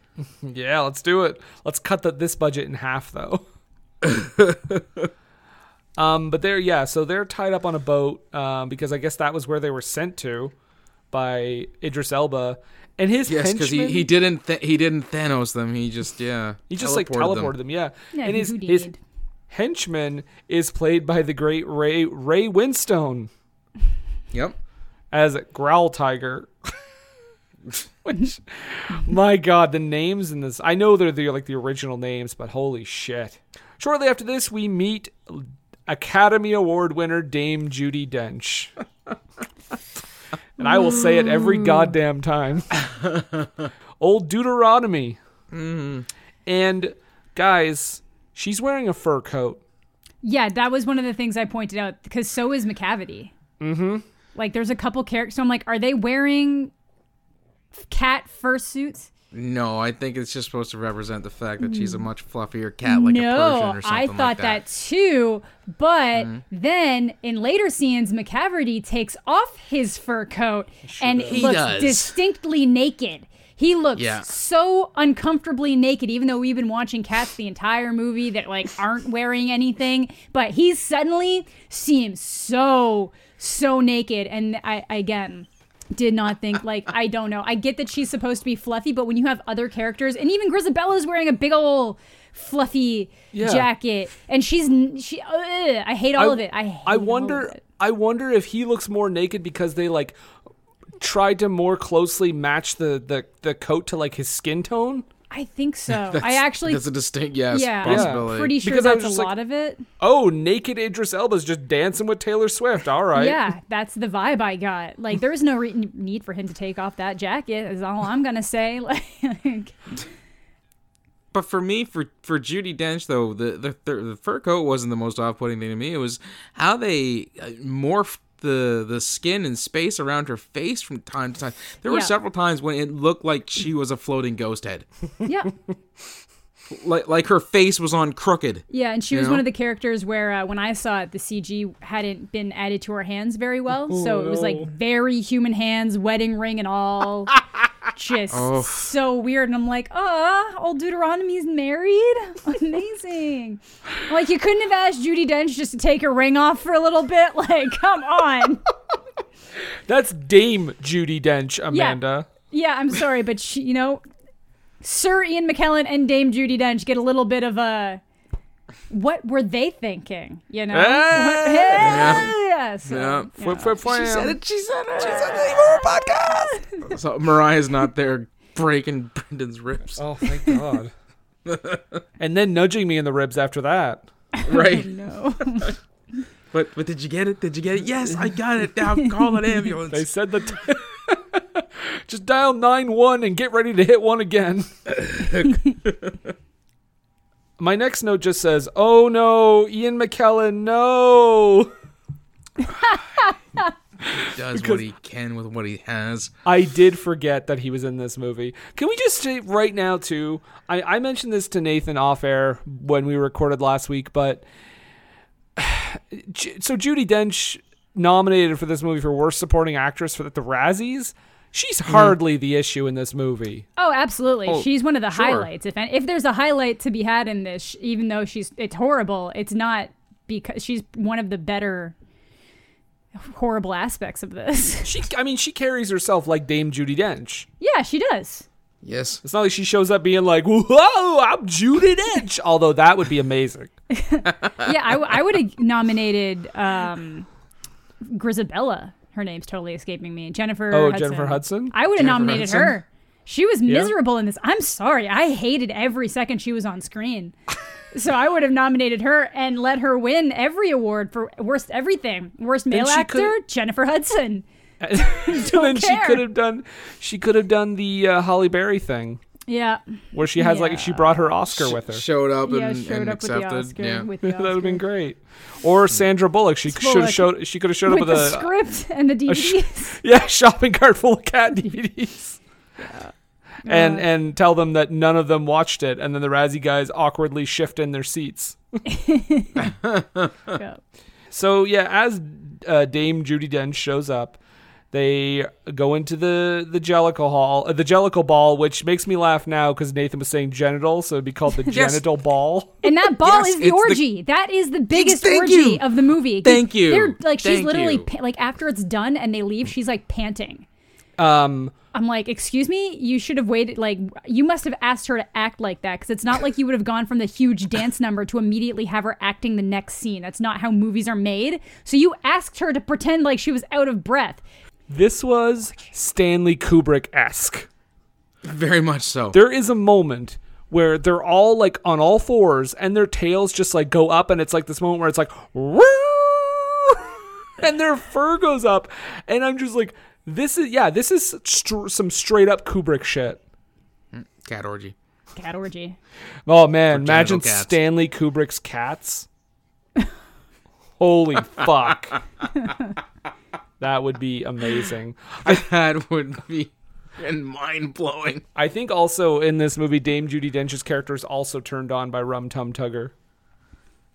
Yeah, let's do it. Let's cut the, this budget in half, though. um, but they're yeah, so they're tied up on a boat um, because I guess that was where they were sent to by Idris Elba and his yes, because he, he didn't th- he didn't Thanos them. He just yeah he just like teleported them. yeah. Yeah, and his his Houdini'd. henchman is played by the great Ray Ray Winstone Yep. as Growl Tiger. Which, my God, the names in this. I know they're the like the original names, but holy shit. Shortly after this, we meet Academy Award winner Dame Judi Dench. and I will say it every goddamn time. Old Deuteronomy. And guys, she's wearing a fur coat. Yeah, that was one of the things I pointed out because so is Macavity. Mm-hmm. Like, there's a couple characters. So I'm like, are they wearing cat fursuits? No, I think it's just supposed to represent the fact that she's a much fluffier cat, like a Persian no, or something I like thought that. too. But Mhm. then in later scenes, Macavity takes off his fur coat and does. Looks does. distinctly naked. He looks Yeah. so uncomfortably naked, even though we've been watching cats the entire movie that like aren't wearing anything. But he suddenly seems so so naked, and I again did not think like I don't know. I get that she's supposed to be fluffy, but when you have other characters, and even Grizabella's wearing a big ol' fluffy Yeah. jacket, and she's she. ugh, I hate all of it. I hate I all of wonder. it. I wonder if he looks more naked because they like tried to more closely match the the, the coat to like his skin tone. I think so. I actually that's a distinct yes yeah, possibility. I'm pretty sure Because that's a like- lot of it. Oh, naked Idris Elba's just dancing with Taylor Swift. All right. Yeah, that's the vibe I got. Like, there's no re- need for him to take off that jacket. Is all I'm gonna say. Like, But for me, for for Judi Dench though, the the, the, the fur coat wasn't the most off-putting thing to me. It was how they uh, morphed the the skin and space around her face from time to time. There were Yeah. several times when it looked like she was a floating ghost head, yeah, like like her face was on crooked. yeah, and she was know? one of the characters where uh, when I saw it, the CG hadn't been added to her hands very well, so it was like very human hands, wedding ring and all. Just Oh. so weird, and I'm like, ah, old Deuteronomy's married. Amazing. like you couldn't have asked Judi Dench just to take her ring off for a little bit. Like, come on. That's Dame Judi Dench, Amanda. Yeah, I'm sorry, but she, you know, Sir Ian McKellen and Dame Judi Dench get a little bit of a. What were they thinking? You know. Ah! What- yeah. So, Yeah. you Flip, know. flip, flip. She said it. She said it. She said it for a podcast. So Mariah's not there breaking Brendan's ribs. Oh, thank God. and then nudging me in the ribs after that. Right. No. But but did you get it? Did you get it? Yes, I got it. Now call an ambulance. They said that. Just dial nine one and get ready to hit one again. My next note just says, "Oh no, Ian McKellen, no." he does what he can with what he has. I did forget that he was in this movie. Can we just say right now too? I, I mentioned this to Nathan off air when we recorded last week, but so Judi Dench nominated for this movie for worst supporting actress for the, the Razzies. She's hardly the issue in this movie. Oh, absolutely. Oh, she's one of the sure. highlights. If if there's a highlight to be had in this, even though she's it's horrible, it's not because she's one of the better horrible aspects of this. She, I mean, she carries herself like Dame Judi Dench. yeah, she does. Yes. It's not like she shows up being like, "Whoa, I'm Judi Dench," although that would be amazing. yeah, I, w- I would have nominated um, Grizabella. Her name's totally escaping me. Jennifer. Oh, Hudson. Jennifer Hudson? I would have nominated Hudson? her. She was Yeah. miserable in this. I'm sorry. I hated every second she was on screen. so I would have nominated her and let her win every award for worst everything. Worst male actor, could- Jennifer Hudson. and then she could have done, she could have done the uh, Halle Berry thing Yeah. where she has like she brought her Oscar with her. Showed up Yeah, and, showed and up with the accepted. Oscar, yeah. with the that would have been great. Or Sandra Bullock. She should have showed. She could have showed up with with the a script and the a sh- DVDs. yeah, shopping cart full of cat DVDs. Yeah. And Uh, and tell them that none of them watched it, and then the Razzie guys awkwardly shift in their seats. Yeah. So yeah, as uh, Dame Judi Dench shows up, they go into the the Jellicle Hall, uh, the Jellicle Ball, which makes me laugh now because Nathan was saying genital, so it'd be called the Yes. Genital Ball. And that ball Yes, is the it's the- orgy. that is the biggest thank orgy you. of the movie. Thank you. They're like she's Thank literally pa- like after it's done and they leave, she's like panting. Um, I'm like, excuse me, you should have waited. Like, you must have asked her to act like that because it's not like you would have gone from the huge dance number to immediately have her acting the next scene. That's not how movies are made. So you asked her to pretend like she was out of breath. This was Stanley Kubrick esque. Very much so. There is a moment where they're all like on all fours and their tails just like go up, and it's like this moment where it's like, and their fur goes up, and I'm just like, this is yeah, this is str- some straight up Kubrick shit. Cat orgy. Cat orgy. Oh man, For imagine cats. Stanley Kubrick's cats. Holy fuck. that would be amazing. That would be and mind blowing. I think also in this movie, Dame Judi Dench's character is also turned on by Rum Tum Tugger.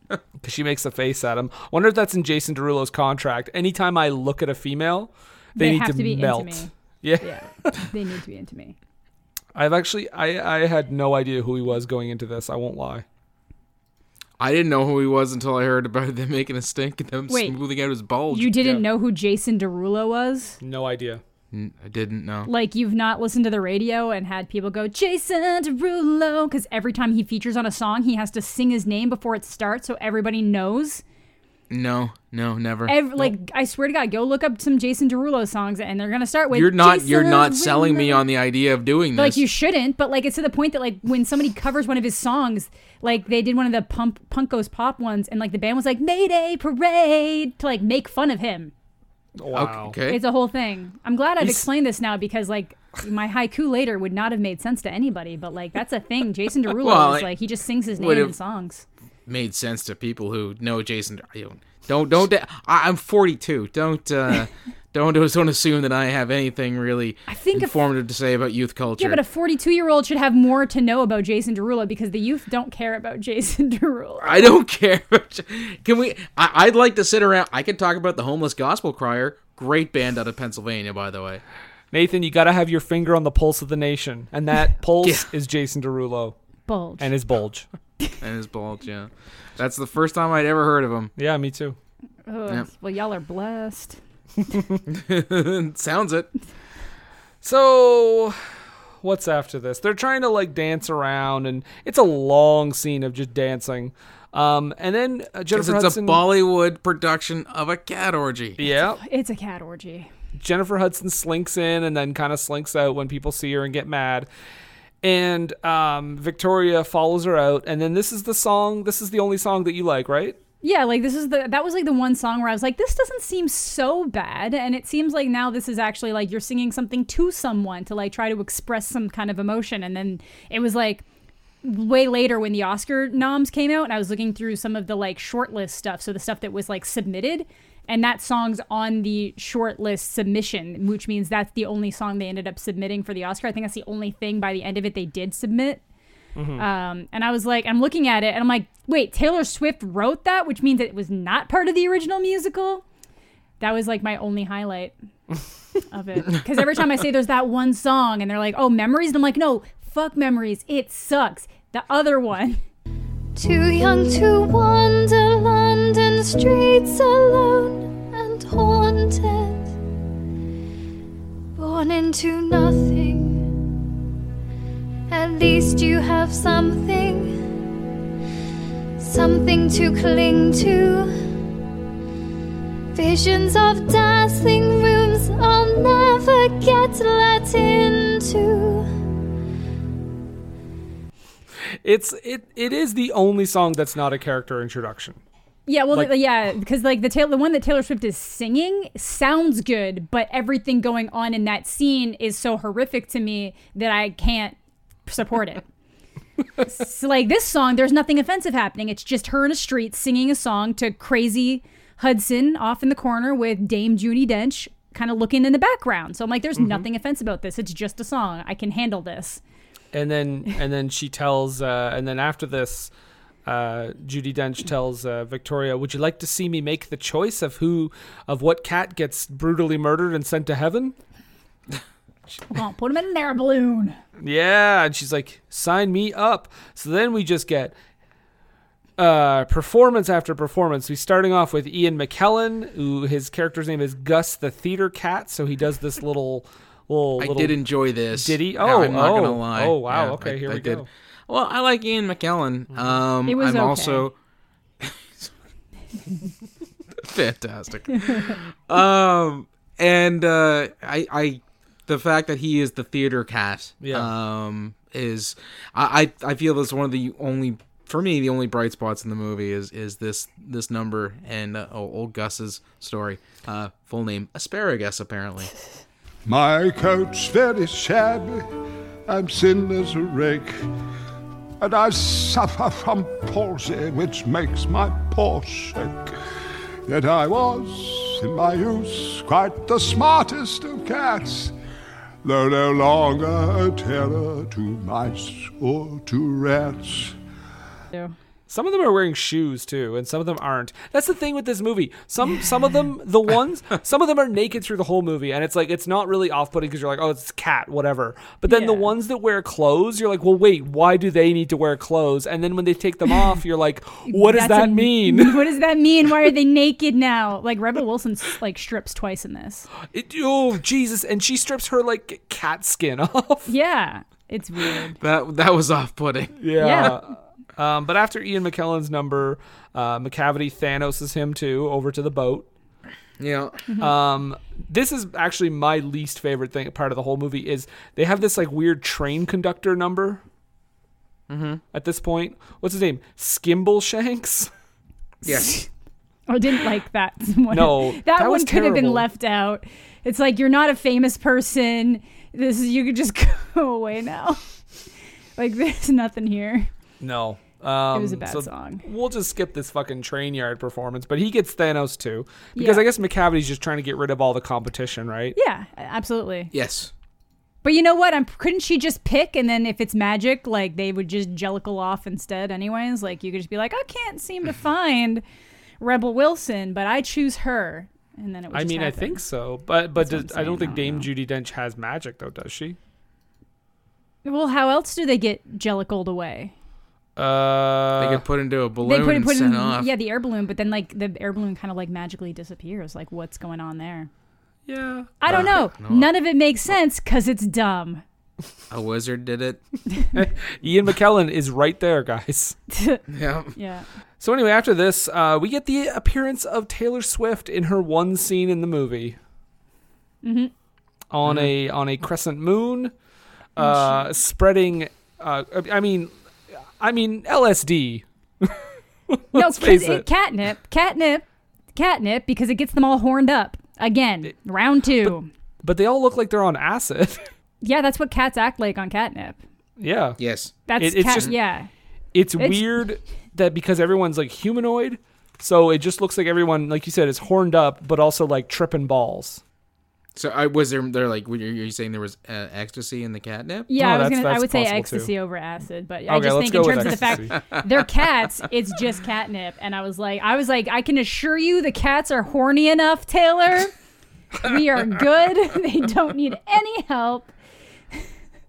Because she makes a face at him. Wonder if that's in Jason Derulo's contract. Anytime I look at a female, they, They need have to, to be melt. into me. Yeah. Yeah, they need to be into me. I've actually I, I had no idea who he was going into this. I won't lie. I didn't know who he was until I heard about them making a stink and them Wait, smoothing out his bulge. You didn't Yeah. know who Jason Derulo was? No idea. N- I didn't know. Like you've not listened to the radio and had people go Jason Derulo because every time he features on a song, he has to sing his name before it starts so everybody knows. No, no, never. Ev- like I swear to God, go look up some Jason Derulo songs and they're gonna start with. you're not. You're not selling me on the idea of doing this. Like you shouldn't, but like it's to the point that like when somebody covers one of his songs, like they did one of the pump Punk Goes Pop ones, and like the band was like Mayday Parade to like make fun of him. Wow. Okay. It's a whole thing. I'm glad I've He's- explained this now because like my haiku later would not have made sense to anybody, but like that's a thing. Jason Derulo Well, is it like he just sings his name in songs. Made sense to people who know Jason. you know, Don't don't. I, I'm 42. Don't uh, don't don't assume that I have anything really I think if- informative to say about youth culture. Yeah, but a 42 year old should have more to know about Jason Derulo because the youth don't care about Jason Derulo. I don't care. Can we? I, I'd like to sit around. I could talk about the homeless gospel choir. Great band out of Pennsylvania, by the way. Nathan, you got to have your finger on the pulse of the nation, and that pulse is Jason Derulo Bulge. and his bulge. And his bulge, yeah. That's the first time I'd ever heard of him. Yeah, me too. Ugh, Yep. Well, y'all are blessed. Sounds it. So, what's after this? They're trying to like dance around, and it's a long scene of just dancing. Um, and then uh, 'Cause Jennifer it's Hudson. a Bollywood production of a cat orgy. yeah, It's a cat orgy. Jennifer Hudson slinks in and then kind of slinks out when people see her and get mad. And um, Victoria follows her out, and then this is the song. This is the only song that you like, right? Yeah, like this is the that was like the one song where I was like, this doesn't seem so bad, and it seems like now this is actually like you're singing something to someone to like try to express some kind of emotion, and then it was like way later when the Oscar noms came out, and I was looking through some of the like shortlist stuff, so the stuff that was like submitted, and that song's on the shortlist submission, which means that's the only song they ended up submitting for the Oscar. I think that's the only thing by the end of it they did submit. Um, and I was like, I'm looking at it and I'm like, wait, Taylor Swift wrote that, which means that it was not part of the original musical. That was like my only highlight of it. Because every time I say there's that one song and they're like, oh, memories, and I'm like, no, fuck memories. It sucks. The other one. Too young to wander London streets alone and haunted. Born into nothing, at least you have something, something to cling to. Visions of dazzling rooms I'll never get let into. It's it it is the only song that's not a character introduction. Yeah, well, Like- yeah, because like the Taylor, the one that Taylor Swift is singing sounds good, but everything going on in that scene is so horrific to me that I can't support it. so, like this song, there's nothing offensive happening. It's just her in a street singing a song to crazy Hudson off in the corner with Dame Judi Dench kind of looking in the background. So I'm like, there's Mhm. nothing offensive about this. It's just a song. I can handle this. And then and then she tells uh, and then after this uh, Judi Dench tells uh, Victoria, "Would you like to see me make the choice of who of what cat gets brutally murdered and sent to heaven?" We're gonna put him in an air balloon. Yeah, and she's like, "Sign me up." So then we just get uh, performance after performance. We starting off with Ian McKellen, who his character's name is Gus the Theater Cat. So he does this little, little. I little- did enjoy this. Did he? Yeah, Oh, I'm not oh, gonna lie. Oh wow. Yeah, okay, I- here I we did. go. Well, I like Ian McKellen. Um, It was I'm okay. also fantastic. um, and uh, I, I, the fact that he is the theater cat, Yeah. um, is I, I, I feel that's one of the only, for me, the only bright spots in the movie is is this this number and uh, old Gus's story. Uh, full name asparagus, apparently. My coat's very shabby, I'm thin as a rake, and I suffer from palsy, which makes my paws shake. Yet I was, in my youth, quite the smartest of cats, though no longer a terror to mice or to rats. Some of them are wearing shoes too, and some of them aren't. That's the thing with this movie. Some some of them, the ones, some of them are naked through the whole movie, and it's like it's not really off-putting because you're like, oh, it's a cat, whatever. But then the ones that wear clothes, you're like, well, wait, why do they need to wear clothes? And then when they take them off, you're like, what does that a- mean? What does that mean? Why are they naked now? Like Rebel Wilson like strips twice in this. It, oh Jesus! And she strips her like cat skin off. Yeah, it's weird. That that was off putting. Yeah. Um, but after Ian McKellen's number, uh, Macavity Thanos is him too over to the boat. Yeah. Um, this is actually my least favorite thing. Part of the whole movie is they have this like weird train conductor number. Mm-hmm. At this point, what's his name? Skimbleshanks. Yes. I didn't like that one. No, that, that one was could have been left out. It's like you're not a famous person. This is you could just go away now. Like there's nothing here. No. Um, It was a bad so song. We'll just skip this fucking train yard performance, but he gets Thanos too because Yeah. I guess Macavity's just trying to get rid of all the competition, right? Yeah, absolutely. Yes. But you know what? I'm couldn't she just pick and then if it's magic, like they would just jellicle off instead anyways? Like you could just be like, I can't seem to find Rebel Wilson, but I choose her. And then it would I just mean, I think so, but but That's what does, I'm I don't saying, think Dame Judi Dench has magic though, does she? Well, how else do they get jellicled away? Uh, they get put into a balloon they put, and put sent in off. yeah the air balloon, but then like the air balloon kind of like magically disappears. Like what's going on there? Yeah, I don't know. No. None of it makes sense because it's dumb. A wizard did it. Ian McKellen is right there, guys. yeah. Yeah. So anyway, after this, uh, we get the appearance of Taylor Swift in her one scene in the movie hmm on Mm-hmm. a on a crescent moon, uh, spreading. Uh, I mean, I mean LSD. No, Let's because face it, it. catnip, catnip, catnip, because it gets them all horned up again. round two. But they all look like they're on acid. yeah, that's what cats act like on catnip. yeah. Yes. That's It- it's cat. just- yeah. It's, It's- weird that because everyone's like humanoid, so it just looks like everyone, like you said, is horned up, but also like tripping balls. So I was there. They're like, were you, are you saying there was uh, ecstasy in the catnip? Yeah, Oh, I was that's- gonna. I would say ecstasy too. over acid, but I just think in terms of the fact they're cats, it's just catnip, and I was like, I was like, I can assure you, the cats are horny enough, Taylor. we are good. they don't need any help.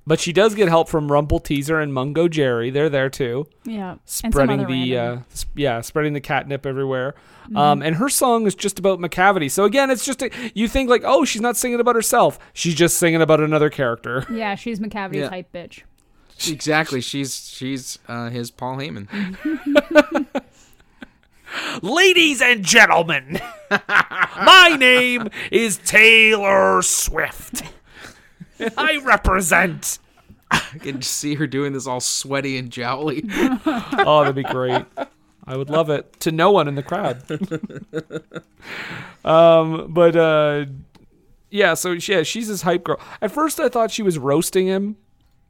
But she does get help from Rumpleteazer and Mungo Jerry. They're there too. Yeah, and some spreading other the uh, sp- yeah, spreading the catnip everywhere. Mhm. Um, and her song is just about Macavity. So again, it's just a, you think like, oh, she's not singing about herself. She's just singing about another character. Yeah, she's Macavity's Yeah. hype bitch. exactly. She's she's uh, his Paul Heyman. Ladies and gentlemen, my name is Taylor Swift. And I represent. I can just see her doing this all sweaty and jowly. Oh, that'd be great. I would love it. To no one in the crowd. um, but uh, yeah, so yeah, she's his hype girl. At first, I thought she was roasting him.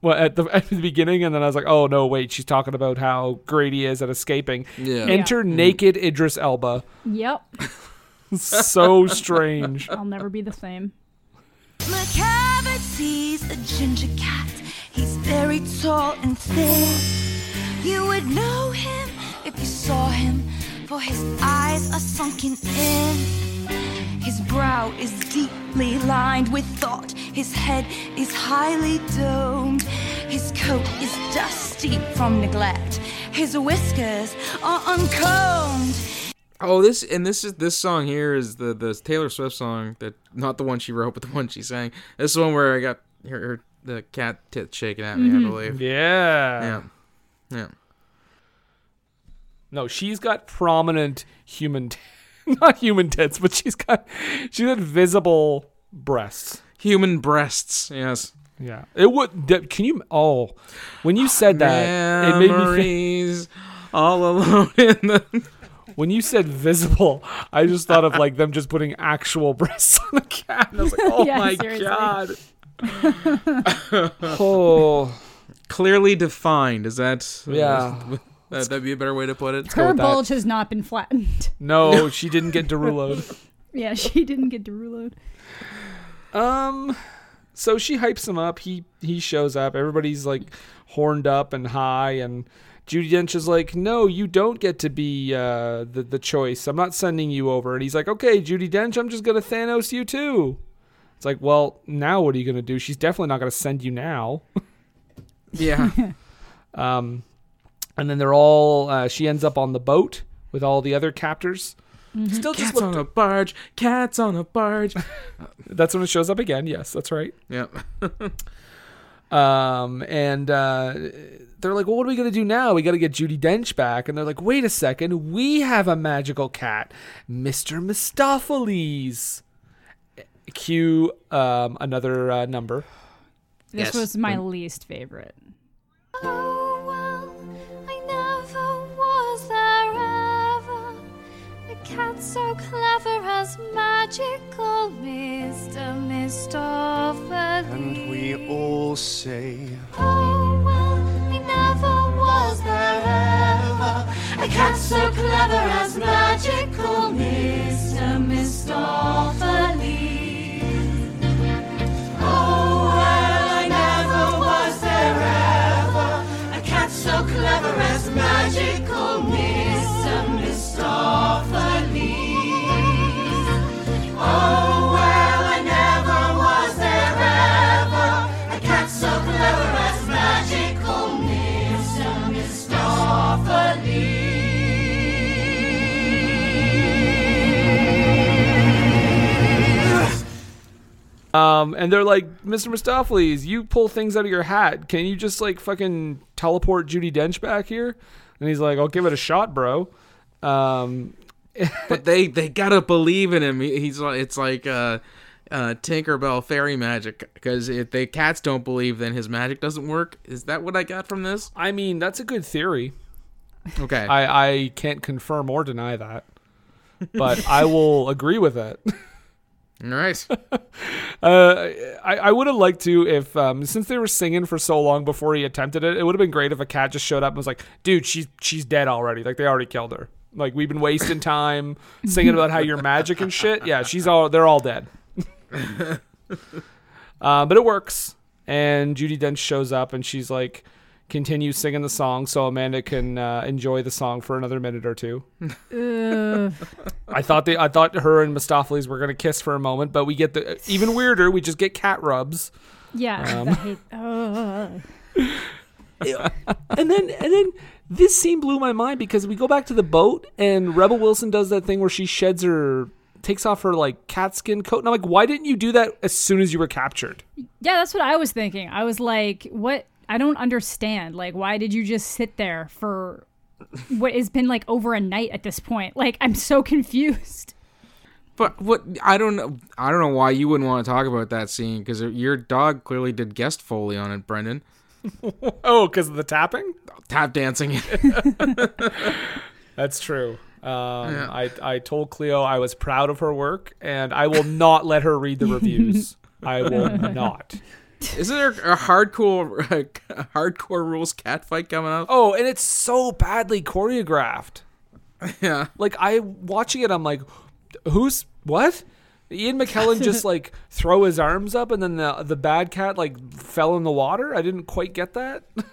Well, at the at the beginning, and then I was like, "Oh no, wait!" She's talking about how great he is at escaping. Yeah. Enter naked Idris Elba. Yep. so strange. I'll never be the same. Macavity's a ginger cat. He's very tall and thin. You would know him if you saw him, for his eyes are sunken in. His brow is deeply lined with thought. His head is highly domed. His coat is dusty from neglect. His whiskers are uncombed. Oh, this and this is this song here is the the Taylor Swift song that not the one she wrote, but the one she sang. This is one where I got her, her the cat tits shaking at me. Mhm. I believe. Yeah. Yeah. Yeah. No, she's got prominent human, t- not human tits, but she's got she's got visible breasts. Human breasts. Yes. Yeah. It would. Can you? Oh, when you said that, it made me think. Memories all alone in the. When you said visible, I just thought of like them just putting actual breasts on a cat. And I was like, oh Yeah, my seriously. god. oh, Clearly defined. Is that? Yeah. That, that'd be a better way to put it. Her bulge has not been flattened. no, she didn't get deruloed. Yeah, she didn't get deruloed. Um, so she hypes him up. He he shows up. Everybody's like horned up and high, and Judi Dench is like, "No, you don't get to be uh, the the choice. I'm not sending you over." And he's like, "Okay, Judi Dench, I'm just gonna Thanos you too." It's like, well, now what are you gonna do? She's definitely not gonna send you now. Yeah. um, and then they're all. Uh, she ends up on the boat with all the other captors. Still just Cats on a barge. Cats on a barge. That's when it shows up again. Yes, that's right. yep. Um, and uh, they're like, well, what are we going to do now? We got to get Judi Dench back. And they're like, wait a second. We have a magical cat, Mr. Mistoffelees. Cue um, another uh, number. This Yes. was my least favorite. So clever as magical Mr. Mistoffelees. And we all say, Oh, well, I never was there ever. A cat so clever as magical Mr. Mistoffelees. Oh, well, I never was there ever. A cat so clever as magical Mr. Mistoffelees. Um, and they're like, Mr. Mistoffelees, you pull things out of your hat. Can you just like fucking teleport Judi Dench back here? And he's like, I'll give it a shot, bro. Um, but they they gotta believe in him. He's like it's like uh, uh, Tinkerbell fairy magic because if the cats don't believe, then his magic doesn't work. Is that what I got from this? I mean, that's a good theory. Okay. I, I can't confirm or deny that, but I will agree with it. All right. Uh, I, I would have liked to if um, since they were singing for so long before he attempted it, it would have been great if a cat just showed up and was like, "Dude, she's she's dead already. Like they already killed her. Like we've been wasting time singing about how you're magic and shit. Yeah, she's all they're all dead." uh, but it works, and Judi Dench shows up and she's like, continues singing the song so Amanda can uh, enjoy the song for another minute or two. Ugh. I thought they, I thought her and Mistoffelees were gonna kiss for a moment, but we get the even weirder. We just get cat rubs. Yeah. Um, hate, ugh. and then and then this scene blew my mind because we go back to the boat and Rebel Wilson does that thing where she sheds her takes off her like cat skin coat and I'm like why didn't you do that as soon as you were captured Yeah, that's what I was thinking. I was like, what I don't understand. Like, why did you just sit there for what has been like over a night at this point? Like, I'm so confused. But what I don't know, I don't know why you wouldn't want to talk about that scene because your dog clearly did guest foley on it, Brendan. oh, because of the tapping? Tap dancing. That's true. Um, I I told Cleo I was proud of her work, and I will not let her read the reviews. I will not. Isn't there a hardcore a hardcore rules cat fight coming up? Oh, and it's so badly choreographed. Yeah. Like I watching it, I'm like, who's what? Ian McKellen just like throw his arms up, and then the the bad cat like fell in the water. I didn't quite get that.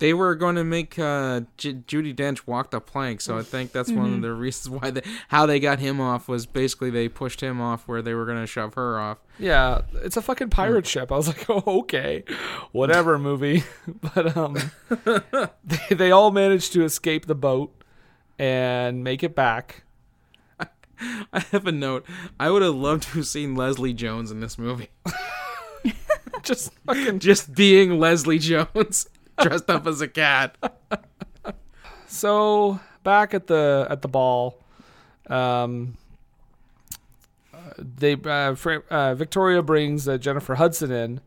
They were going to make uh, J- Judi Dench walk the plank, so I think that's one of Mhm. the reasons why they, how they got him off was basically they pushed him off where they were going to shove her off. Yeah, it's a fucking pirate ship. I was like, oh, okay, whatever movie. but um, they, they all managed to escape the boat and make it back. I have a note. I would have loved to have seen Leslie Jones in this movie. just fucking just being Leslie Jones dressed up as a cat. So back at the at the ball, um, uh, they uh, Fra- uh, Victoria brings uh, Jennifer Hudson in,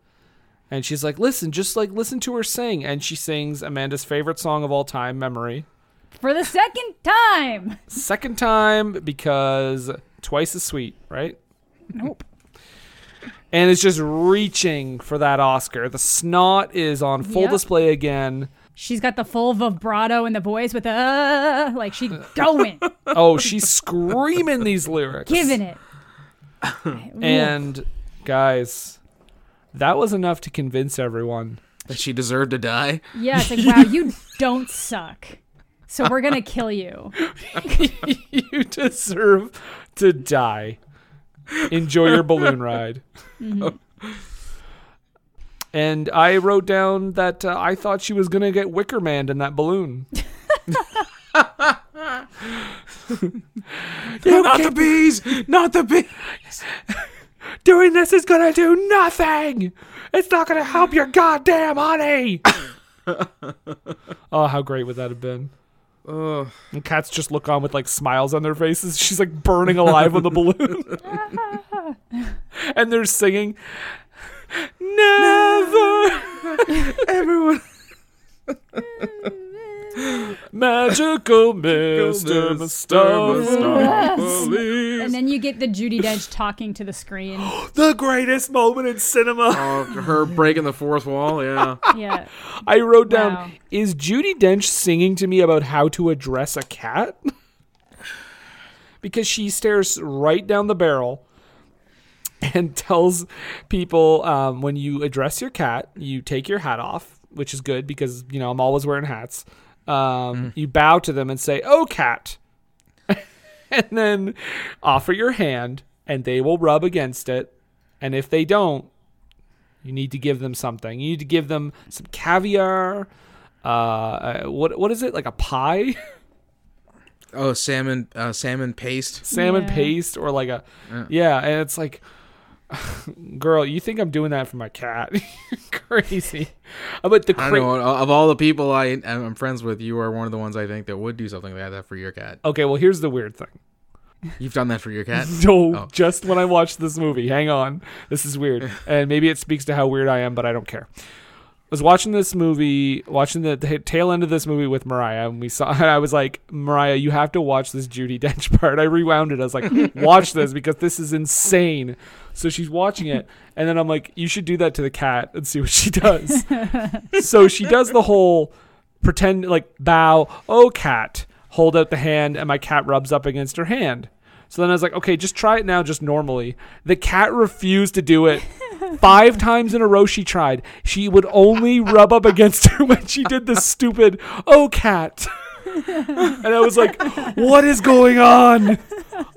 and she's like, "Listen, just like listen to her sing," and she sings Amanda's favorite song of all time, "Memory." For the second time. Second time because twice as sweet, right? Nope. And it's just reaching for that Oscar. The snot is on full Yep. display again. She's got the full vibrato in the voice with uh like she going, Oh, she's screaming these lyrics. giving it. And guys, that was enough to convince everyone that she deserved to die. Yeah, it's like wow, you don't suck. So we're gonna kill you. you deserve to die. Enjoy your balloon ride. Mhm. And I wrote down that uh, I thought she was gonna get Wicker Man in that balloon. not the bees! Not the bees! Doing this is gonna do nothing. It's not gonna help your goddamn honey. oh, how great would that have been? Ugh. And cats just look on with like smiles on their faces. She's like burning alive on the balloon. and they're singing Never Everyone Magical Mr. Mr. Yes. And then you get the Judi Dench talking to the screen. the greatest moment in cinema. Oh, her breaking the fourth wall, yeah. Yeah. I wrote down Wow. Is Judi Dench singing to me about how to address a cat? because she stares right down the barrel and tells people um, when you address your cat, you take your hat off, which is good because, you know, I'm always wearing hats. Um, You bow to them and say, Oh, cat. and then offer your hand, and they will rub against it. And if they don't, you need to give them something. You need to give them some caviar. Uh, uh, what what is it like a pie? Oh, salmon, uh, salmon paste. salmon Yeah. paste or like a Yeah. yeah. and it's like girl you think i'm doing that for my cat crazy Uh, but the I cra- don't know. Of all the people I am friends with, you are one of the ones I think that would do something like that for your cat. okay well here's the weird thing You've done that for your cat? no Oh. just when i watched this movie hang on this is weird and maybe it speaks to how weird i am but i don't care I was watching this movie, watching the, the tail end of this movie with Mariah, and we saw. And I was like, Mariah, you have to watch this Judi Dench part. I rewound it. I was like, watch this because this is insane. So she's watching it, and then I'm like, you should do that to the cat and see what she does. so she does the whole pretend like bow, oh cat, hold out the hand, and my cat rubs up against her hand. So then I was like, okay, just try it now, just normally. The cat refused to do it. Five times in a row she tried. She would only rub up against her when she did the stupid, oh cat. and I was like, what is going on?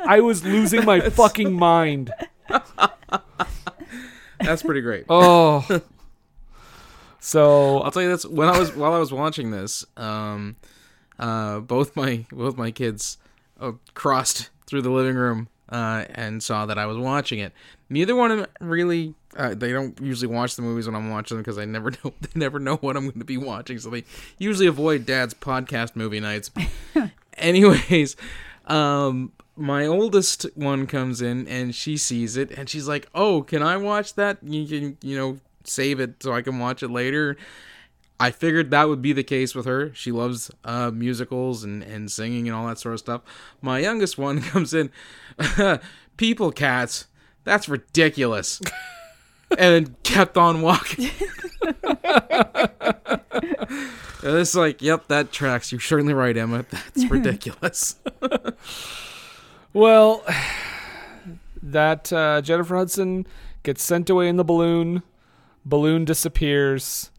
I was losing my fucking mind. That's pretty great. Oh. So I'll tell you this: when I was while I was watching this, um, uh, both my both my kids uh, crossed through the living room uh, and saw that I was watching it. Neither one of them really Uh, they don't usually watch the movies when I'm watching them because I never know they never know what I'm going to be watching, so they usually avoid Dad's podcast movie nights. Anyways, um, my oldest one comes in and she sees it and she's like, "Oh, can I watch that? You can, you know, save it so I can watch it later." I figured that would be the case with her. She loves uh, musicals and, and singing and all that sort of stuff. My youngest one comes in, people cats, that's ridiculous. And kept on walking. And it's like, yep, that tracks. You're certainly right, Emma. That's ridiculous. Well, that uh, Jennifer Hudson gets sent away in the balloon. Balloon disappears.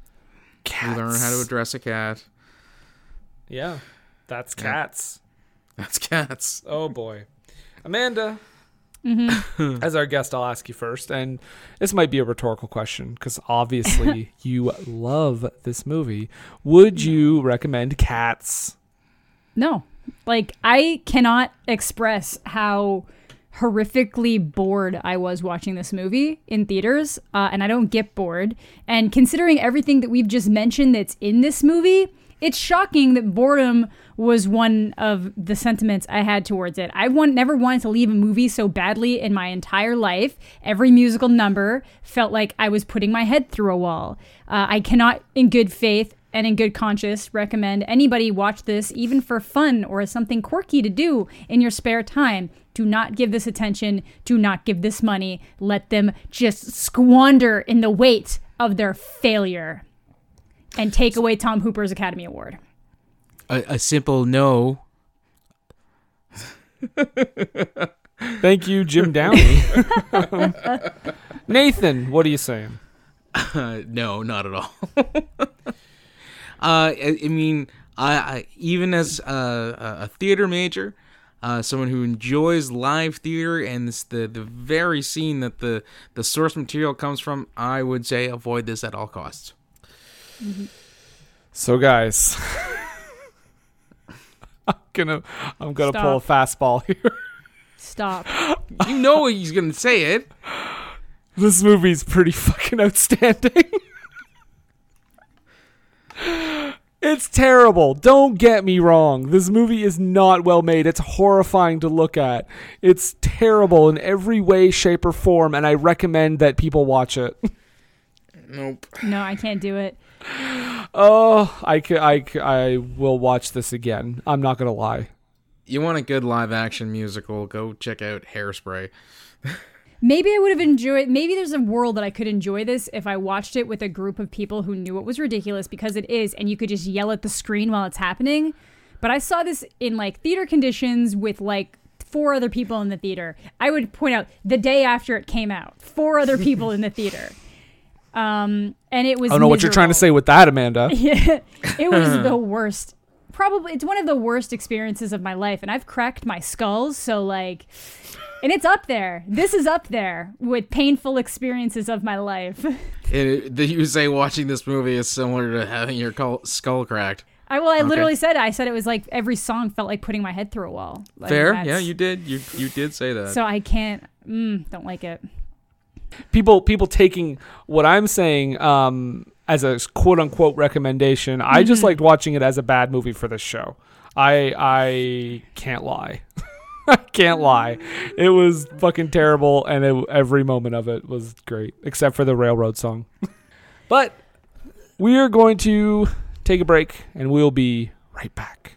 You learn how to address a cat. Yeah, that's Yeah. cats. That's cats. Oh boy, Amanda. Mm-hmm. As our guest, I'll ask you first, and this might be a rhetorical question because obviously you love this movie. Would you recommend Cats? No. Like I cannot express how horrifically bored I was watching this movie in theaters, uh, and I don't get bored. And considering everything that we've just mentioned that's in this movie, it's shocking that boredom was one of the sentiments I had towards it. I want never wanted to leave a movie so badly in my entire life. Every musical number felt like I was putting my head through a wall. Uh, I cannot, in good faith, and in good conscience recommend anybody watch this even for fun or as something quirky to do in your spare time do not give this attention do not give this money let them just squander in the weight of their failure and take away tom hooper's academy award A, a simple no. Thank you, Jim Downey. Nathan, what are you saying? no, not at all. uh, I, I mean, I, I even as a, a theater major, uh, someone who enjoys live theater and this, the the very scene that the the source material comes from, I would say avoid this at all costs. Mm-hmm. So, guys, I'm gonna I'm gonna pull a fastball here. stop You know he's gonna say it. This movie's pretty fucking outstanding. it's terrible. Don't get me wrong. This movie is not well made. It's horrifying to look at. It's terrible in every way, shape, or form, and I recommend that people watch it. Nope. no i can't do it Oh, I, ca- I, I will watch this again. I'm not gonna lie. You want a good live action musical? Go check out Hairspray. Maybe I would have enjoyed. Maybe there's a world that I could enjoy this if I watched it with a group of people who knew it was ridiculous because it is, and you could just yell at the screen while it's happening. But I saw this in like theater conditions with like four other people in the theater. I would point out the day after it came out, four other people in the theater. Um, and it was. I don't know what you're trying to say with that, Amanda. Yeah, it was the worst. Probably, it's one of the worst experiences of my life, and I've cracked my skulls. So like, and it's up there. This is up there with painful experiences of my life. It, the, you say watching this movie is similar to having your skull cracked. I well, I Okay. literally said I said it was like every song felt like putting my head through a wall. Like, Fair, yeah, you did. You you did say that. So I can't. Mm, don't like it. People people taking what I'm saying um, as a quote unquote recommendation. I just Mhm. liked watching it as a bad movie for this show. I I can't lie. I can't lie. It was fucking terrible, and it, every moment of it was great, except for the railroad song. but we are going to take a break, and we'll be right back.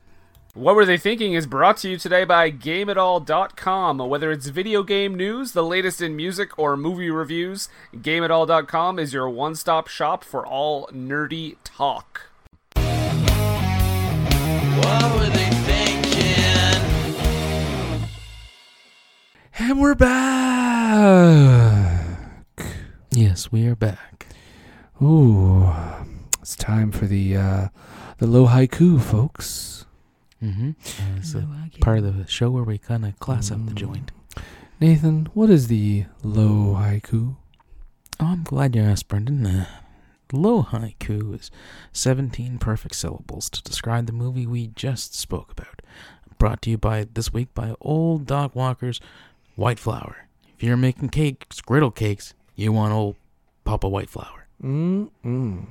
What Were They Thinking is brought to you today by GameItAll.com. Whether it's video game news, the latest in music, or movie reviews, GameItAll.com is your one stop shop for all nerdy talk. What were they thinking? And we're back. Yes, we are back. Ooh, it's time for the uh, the low haiku, folks. Mm-hmm. It's part of the show where we kind of class up the joint. Nathan, what is the low haiku? Oh, I'm glad you asked, Brendan. Uh, low haiku is 17 perfect syllables to describe the movie we just spoke about. Brought to you by this week by Old Doc Walker's White Flour. If you're making cakes, griddle cakes, you want old Papa White Flour. Mm mm.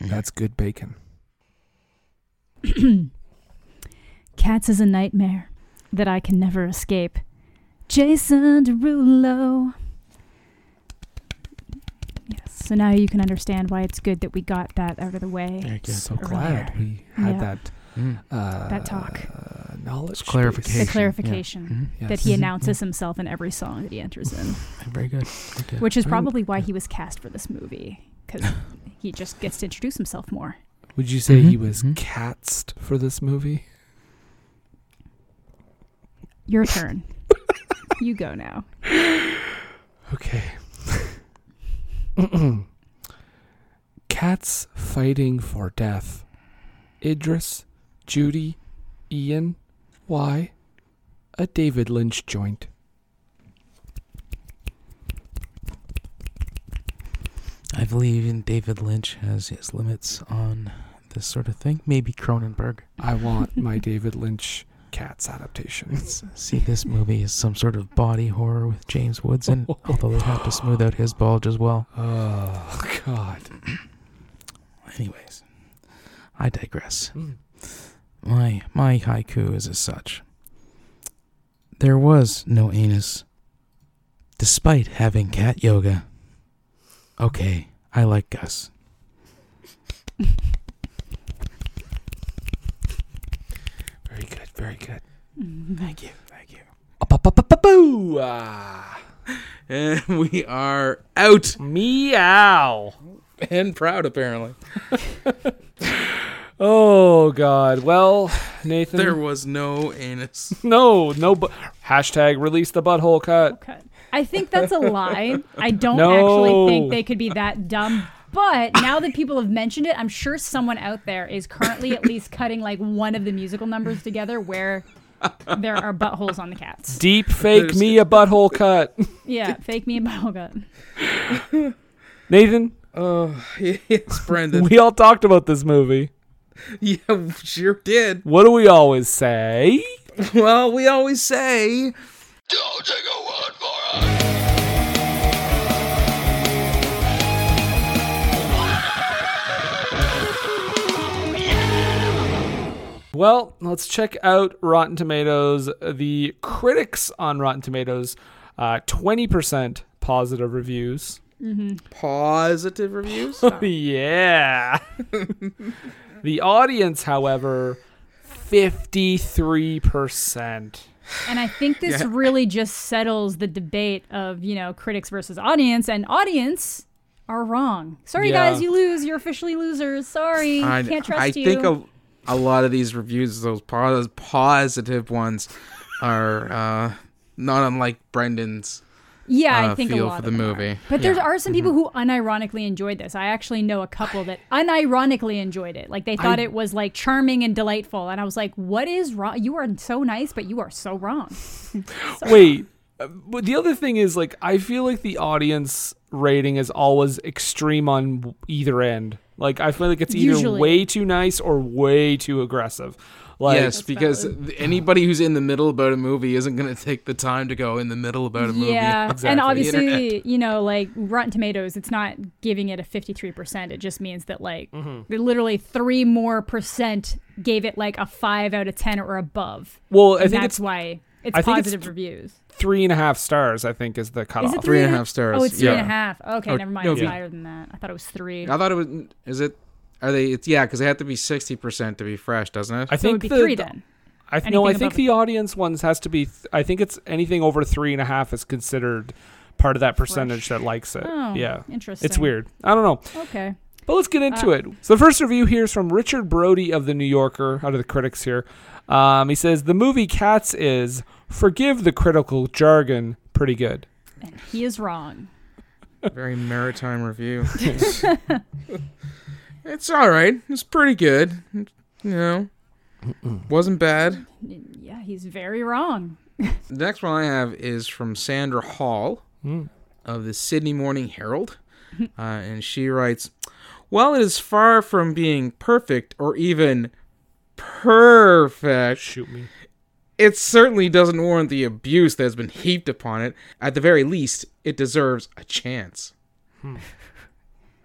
That's good bacon. Cats is a nightmare that I can never escape. Jason Derulo. Yes, so now you can understand why it's good that we got that out of the way. Thank you. So earlier. glad we had Yeah. that Mm. uh, That talk. uh, knowledge, It's clarification. The clarification Yeah. Mhm. that he announces himself in every song that he enters in, Very good. Very good. which is Very probably why he was cast for this movie because he just gets to introduce himself more. Would you say he Mhm, was mhm. catsed for this movie? Your turn. you go now. Okay. Cats fighting for death. Idris, Judi, Ian. Why? A David Lynch joint. I believe in David Lynch has his limits on this sort of thing. Maybe Cronenberg. I want my David Lynch Cats adaptation. See this movie as some sort of body horror with James Woods it, although they have to smooth out his bulge as well. Oh God. Anyways, I digress. Mm. My my haiku is as such. There was no anus, despite having cat yoga. Okay, I like Gus. Very good. Thank you, thank you. Boo! Ah. And we are out Meow. and proud, apparently. Oh God. Well, Nathan. There was no anus. no, no. Bu- hashtag release the butthole cut. Okay. I think that's a lie. I don't No. actually think they could be that dumb. But now that people have mentioned it, I'm sure someone out there is currently at least cutting like one of the musical numbers together where there are buttholes on the cats. Deep fake There's- me a butthole cut. Yeah, fake me a butthole cut. Nathan, Oh, yes, Brendan. we all talked about this movie. yeah, sure did. What do we always say? Well, we always say. Don't take a word for it. Well, let's check out Rotten Tomatoes. The critics on Rotten Tomatoes, uh, 20% positive reviews. Positive reviews? yeah. the audience, however, 53%. And I think this Yeah. really just settles the debate of, you know, critics versus audience. And audience are wrong. Sorry, Yeah. guys, you lose. You're officially losers. Sorry. I, Can't trust I you. think a, a lot of these reviews, those positive ones, are uh, not unlike Brendan's. Yeah, uh, I think a feel lot for of the them movie. Are. But there are some people who unironically enjoyed this. I actually know a couple that unironically enjoyed it. Like they thought I- it was like charming and delightful, and I was like, "What is wrong? You are so nice, but you are so wrong." Wait, uh, but the other thing is, like, I feel like the audience rating is always extreme on either end. Like, I feel like it's either Usually. way too nice or way too aggressive. Like, yes, because th- anybody who's in the middle about a movie isn't going to take the time to go in the middle about a movie. Yeah, Exactly. and obviously, you know, like Rotten Tomatoes, it's not giving it a fifty-three percent. It just means that like Mm-hmm. literally three more percent gave it like a five out of ten or above. well, I think that's it's why it's I think it's positive th- reviews. three and a half stars. I think is the cutoff. Is it Three and a and half stars, Oh, it's three and a half. Okay, Oh, never mind. no, it's if you- higher than that. I thought it was three. I thought it was. Is it? Are they? It's yeah, because they have to be sixty percent to be fresh, doesn't it? I so it would think be the, three then. I th- no, I think above the audience ones has to be. Th- I think it's anything over three and a half is considered part of that percentage that likes it. Oh, yeah, interesting. it's weird. I don't know. Okay. But let's get into Uh, it. So the first review here is from Richard Brody of the New Yorker, out of the critics here. Um, he says the movie Cats is forgive the critical jargon, pretty good. And he is wrong. Very maritime review. it's all right. It's pretty good. You know, wasn't bad. Yeah, he's very wrong. The next one I have is from Sandra Hall of the Sydney Morning Herald. Uh, and she writes, While it is far from being perfect or even perfect, shoot me. It certainly doesn't warrant the abuse that has been heaped upon it. At the very least, it deserves a chance.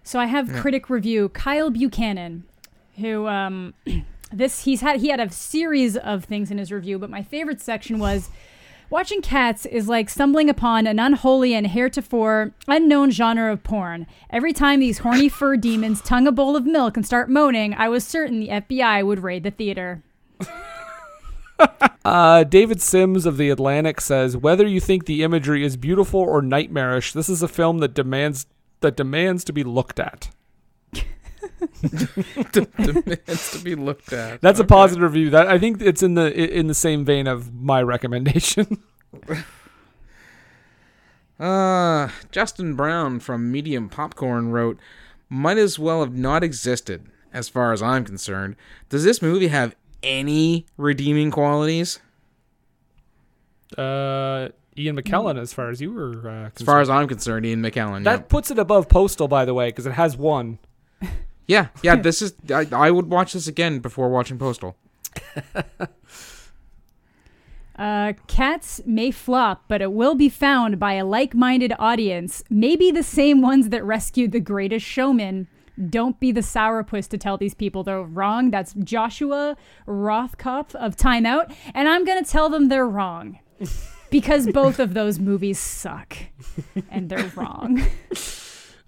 So I have Yeah. critic review Kyle Buchanan, who um, this he's had he had a series of things in his review, but my favorite section was watching cats is like stumbling upon an unholy and heretofore unknown genre of porn. Every time these horny fur demons tongue a bowl of milk and start moaning, I was certain the FBI would raid the theater. Uh, David Sims of The Atlantic says, whether you think the imagery is beautiful or nightmarish, this is a film that demands that demands to be looked at. demands to be looked at. That's a positive review. That I think it's in the in the same vein of my recommendation. Uh, Justin Brown from Medium Popcorn wrote, Might as well have not existed, as far as I'm concerned. Does this movie have any redeeming qualities? uh, Ian McKellen, as far as you were, uh, As far as I'm concerned, Ian McKellen. that puts it above Postal, by the way, because it has one. Yeah, yeah. This is. I, I would watch this again before watching Postal. Uh, Cats may flop, but it will be found by a like minded audience, maybe the same ones that rescued the greatest showman. Don't be the sourpuss to tell these people they're wrong. That's Joshua Rothkopf of Time Out, and I'm going to tell them they're wrong. Because both of those movies suck, and they're wrong.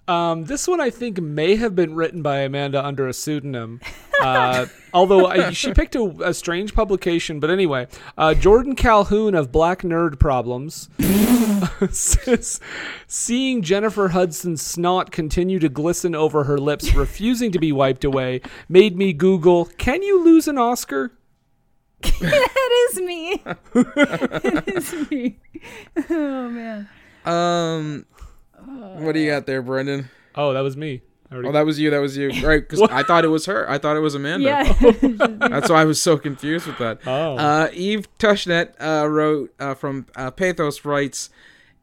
Um, this one I think may have been written by Amanda under a pseudonym, uh, although I, she picked a, a strange publication. But anyway, uh, Jordan Calhoun of Black Nerd Problems says, seeing Jennifer Hudson's snot continue to glisten over her lips, refusing to be wiped away, made me Google, "Can you lose an Oscar?" that is me. it is me. Oh man. Um, what do you got there, Brendan? Oh, that was me. Oh, that was you. That was you. Right? Because I thought it was her. I thought it was Amanda. Yeah. That's why I was so confused with that. Oh. Uh, Eve Tushnet uh, wrote uh, from uh, Patheos writes,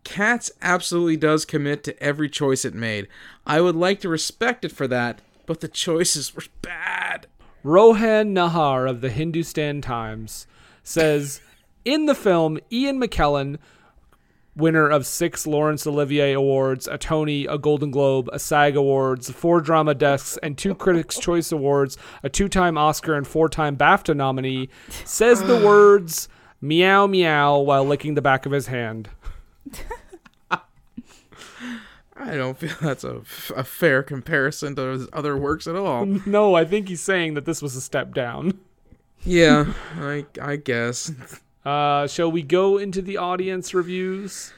"Cats absolutely does commit to every choice it made. I would like to respect it for that, but the choices were bad." Rohan Naahar of the Hindustan Times says in the film, Ian McKellen, winner of six Laurence Olivier Awards, a Tony, a Golden Globe, a SAG Awards, four Drama Desks, and two Critics' Choice Awards, a two time Oscar and four time BAFTA nominee, says the words meow meow while licking the back of his hand. I don't feel that's a, a fair comparison to his other works at all. No, I think he's saying that this was a step down. yeah, I I guess. Uh, shall we go into the audience reviews?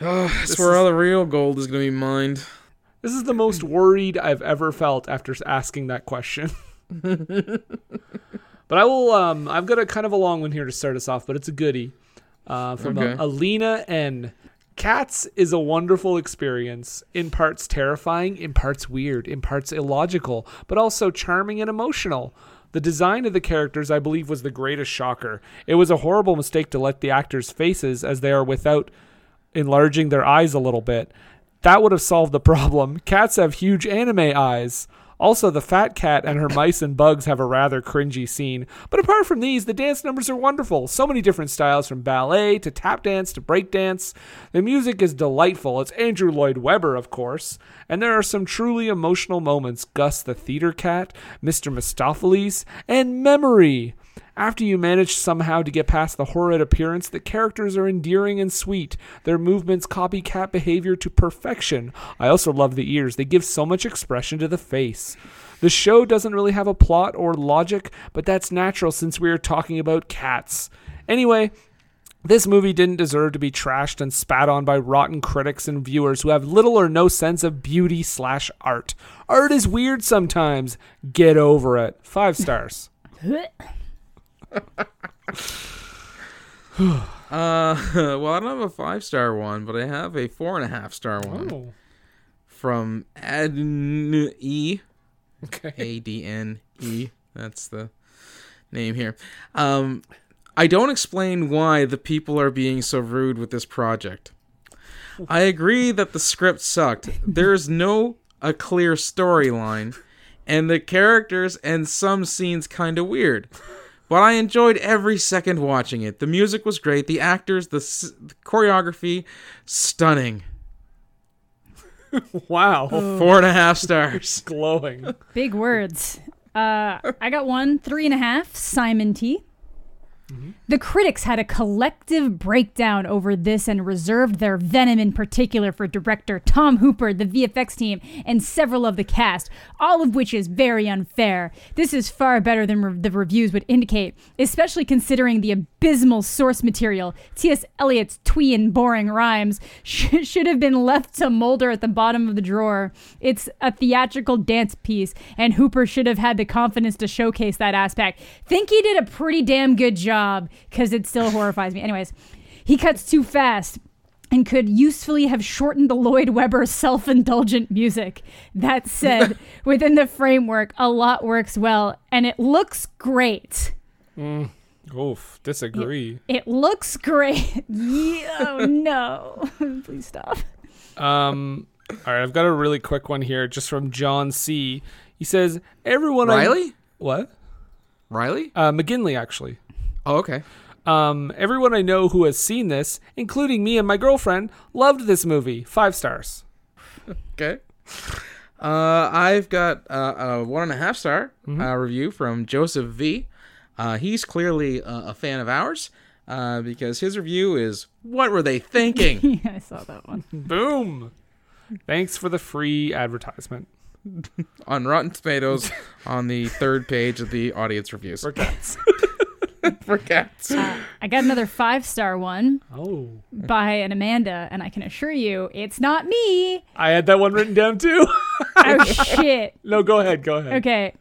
Oh, that's This where is- all the real gold is going to be mined. This is the most worried I've ever felt after asking that question. but I will. Um, I've got a kind of a long one here to start us off, but it's a goodie. Uh, from Okay. uh, Alina N. Cats is a wonderful experience. In parts terrifying, in parts weird, in parts illogical, but also charming and emotional. The design of the characters, I believe, was the greatest shocker. It was a horrible mistake to let the actors' faces as they are without enlarging their eyes a little bit. That would have solved the problem. Cats have huge anime eyes. Also, the fat cat and her mice and bugs have a rather cringy scene. But apart from these, the dance numbers are wonderful. So many different styles from ballet to tap dance to break dance. The music is delightful. It's Andrew Lloyd Webber, of course. And there are some truly emotional moments Gus the theater cat, Mr. Mistoffelees, and Memory. After you manage somehow to get past the horrid appearance, the characters are endearing and sweet. Their movements copy cat behavior to perfection. I also love the ears, they give so much expression to the face. The show doesn't really have a plot or logic, but that's natural since we are talking about cats. Anyway, this movie didn't deserve to be trashed and spat on by rotten critics and viewers who have little or no sense of beauty slash art. Art is weird sometimes. Get over it. Five stars. Uh, well, I don't have a five star one, but I have a four and a half star one Oh. from Adn E. Okay. A D N E. That's the name here. Um, I don't explain why the people are being so rude with this project. I agree that the script sucked. There's no a clear storyline, and the characters and some scenes kind of weird. But I enjoyed every second watching it. The music was great. The actors, the, s- the choreography, stunning. wow. Four and a half stars. Glowing. Big words. Uh, I got one, three and a half. Simon T. The critics had a collective breakdown over this and reserved their venom in particular for director Tom Hooper, the VFX team, and several of the cast, all of which is very unfair. This is far better than re- the reviews would indicate, especially considering the abysmal source material. T.S. Eliot's twee and boring rhymes sh- should have been left to molder at the bottom of the drawer. It's a theatrical dance piece, and Hooper should have had the confidence to showcase that aspect. Think he did a pretty damn good job because it still horrifies me. Anyways, he cuts too fast and could usefully have shortened the Lloyd Webber self indulgent music. That said, within the framework, a lot works well and it looks great. Mm. Oof. Disagree. It looks great. oh no. Please stop. Um, all right, I've got a really quick one here, just from John C. He says, "Everyone, I- Riley? what? Riley? Uh, McGinley, actually. Oh, okay. Um, everyone I know who has seen this, including me and my girlfriend, loved this movie. Five stars. Okay. Uh, I've got uh, a one and a half star Mm-hmm. uh, review from Joseph V. Uh, he's clearly uh, a fan of ours uh, because his review is "What were they thinking?" yeah, I saw that one. Boom. Thanks for the free advertisement. on Rotten Tomatoes on the third page of the audience reviews. For cats. For cats. Uh, I got another five star one Oh. by an Amanda, and I can assure you it's not me. I had that one written down too. Oh, shit. No, go ahead. Go ahead. Okay.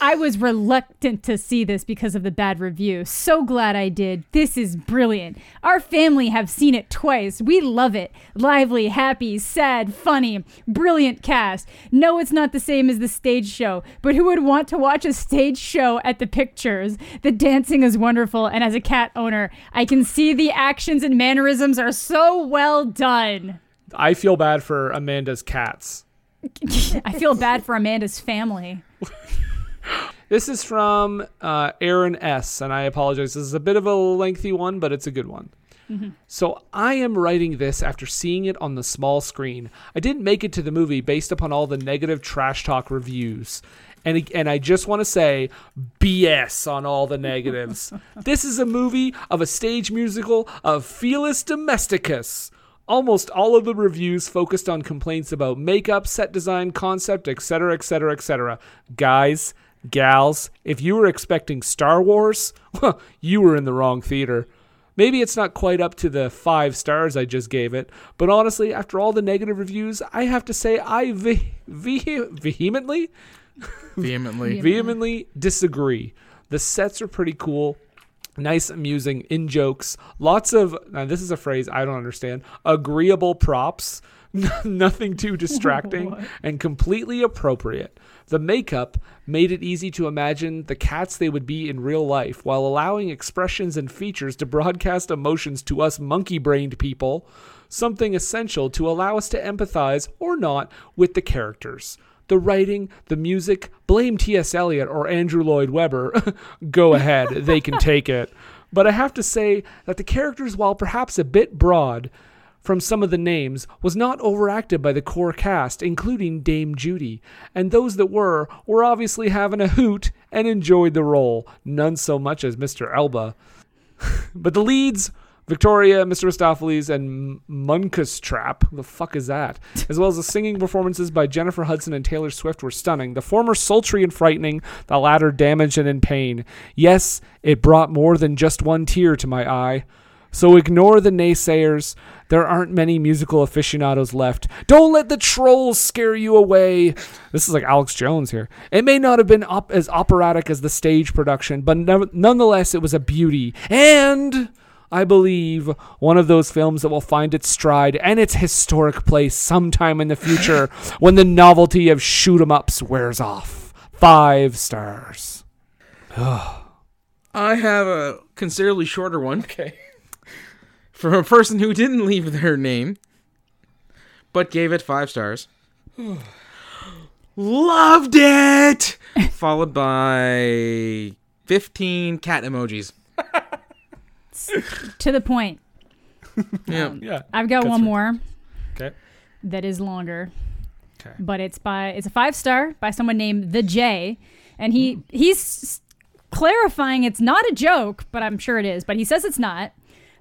I was reluctant to see this because of the bad review. So glad I did. This is brilliant. Our family have seen it twice. We love it. Lively, happy, sad, funny, brilliant cast. No, it's not the same as the stage show, but who would want to watch a stage show at the pictures? The dancing is wonderful, and as a cat owner, I can see the actions and mannerisms are so well done. I feel bad for Amanda's cats. I feel bad for Amanda's family. This is from uh, Aaron S. And I apologize. This is a bit of a lengthy one, but it's a good one. So I am writing this after seeing it on the small screen. I didn't make it to the movie based upon all the negative trash talk reviews. And, and I just want to say BS on all the negatives. this is a movie of a stage musical of Felis Domesticus. Almost all of the reviews focused on complaints about makeup, set design, concept, etc., etc., etc. Guys, gals, if you were expecting Star Wars, you were in the wrong theater. Maybe it's not quite up to the five stars I just gave it, but honestly, after all the negative reviews, I have to say I ve- ve- vehemently, Vehemently. vehemently disagree. The sets are pretty cool, nice, amusing, in jokes, lots of. Now this is a phrase I don't understand. Agreeable props, nothing too distracting, and completely appropriate. The makeup made it easy to imagine the cats they would be in real life while allowing expressions and features to broadcast emotions to us monkey brained people, something essential to allow us to empathize or not with the characters. The writing, the music, blame T.S. Eliot or Andrew Lloyd Webber. Go ahead, they can take it. But I have to say that the characters, while perhaps a bit broad, from some of the names was not overacted by the core cast, including Dame Judi, and those that were were obviously having a hoot and enjoyed the role, none so much as Mr. Elba. but the leads, Victoria, Mr. Mistoffelees, and Munkustrap, the fuck is that? As well as the singing performances by Jennifer Hudson and Taylor Swift were stunning. The former sultry and frightening, the latter damaged and in pain. Yes, it brought more than just one tear to my eye. So ignore the naysayers. There aren't many musical aficionados left. Don't let the trolls scare you away. This is like Alex Jones here. It may not have been op- as operatic as the stage production, but nev- nonetheless, it was a beauty. And I believe, one of those films that will find its stride and its historic place sometime in the future when the novelty of shoot 'em ups wears off. Five stars. I have a considerably shorter one. Okay. From a person who didn't leave their name, but gave it five stars. Loved it! Followed by 15 cat emojis. to the point. Yeah. yeah. I've got Go one through it. more Okay. that is longer. Okay. But it's by it's a five star by someone named the J, and he he's clarifying it's not a joke, but I'm sure it is. But he says it's not.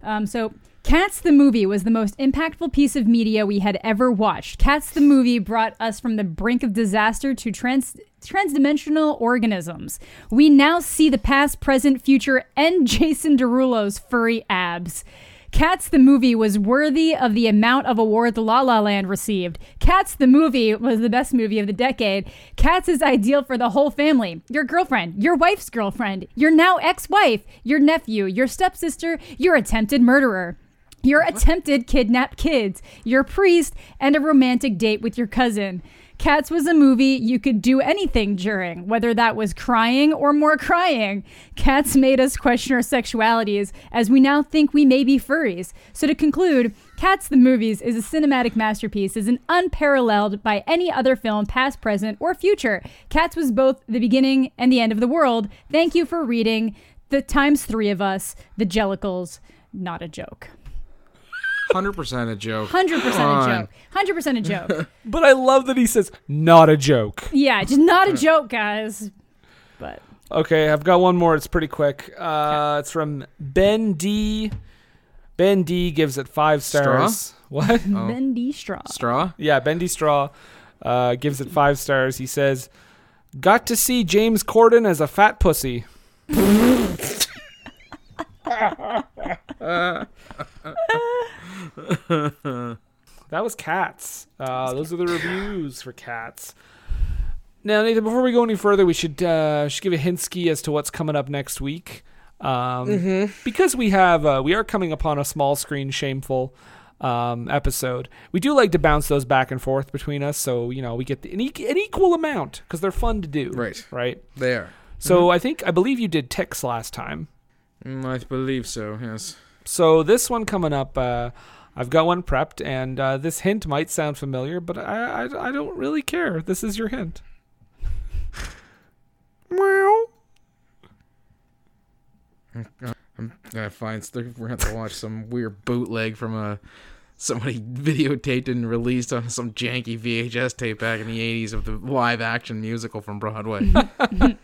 Um, so. Cats the movie was the most impactful piece of media we had ever watched. Cats the movie brought us from the brink of disaster to trans transdimensional organisms. We now see the past, present, future, and Jason Derulo's furry abs. Cats the movie was worthy of the amount of award La La Land received. Cats the movie was the best movie of the decade. Cats is ideal for the whole family. Your girlfriend, your wife's girlfriend, your now ex-wife, your nephew, your stepsister, your attempted murderer. Your attempted kidnapped kids, your priest, and a romantic date with your cousin. Cats was a movie you could do anything during, whether that was crying or more crying. Cats made us question our sexualities, as we now think we may be furries. So to conclude, Cats the Movies is a cinematic masterpiece, is an unparalleled by any other film, past, present, or future. Cats was both the beginning and the end of the world. Thank you for reading the times three of us, the Jellicles. Not a joke. 100% a joke. Hundred percent a joke. Hundred percent a joke. But I love that he says, not a joke. yeah, just not a joke, guys. But Okay, I've got one more. It's pretty quick. Uh, it's from Ben D. Ben D gives it five Straw? stars. What? Ben D. Straw. Straw? Yeah, Bendy Straw uh, gives it five stars. He says, "Got to see James Corden as a fat pussy." that was Cats. Uh, those are the reviews for Cats. Now, Nathan, before we go any further, we should uh, should give a hintsky as to what's coming up next week. Um, Mhm. Because we have uh, we are coming upon a small screen shameful um, episode. We do like to bounce those back and forth between us, so you know we get the, an, e- an equal amount because they're fun to do. Right. Right. They are. So I think I believe you did ticks last time. Mm, I believe so, yes. So this one coming up, uh, I've got one prepped, and uh, this hint might sound familiar, but I, I I don't really care. This is your hint. Meow. I'm gonna find. We're gonna have to watch some weird bootleg from a somebody videotaped and released on some janky VHS tape back in the '80s of the live action musical from Broadway.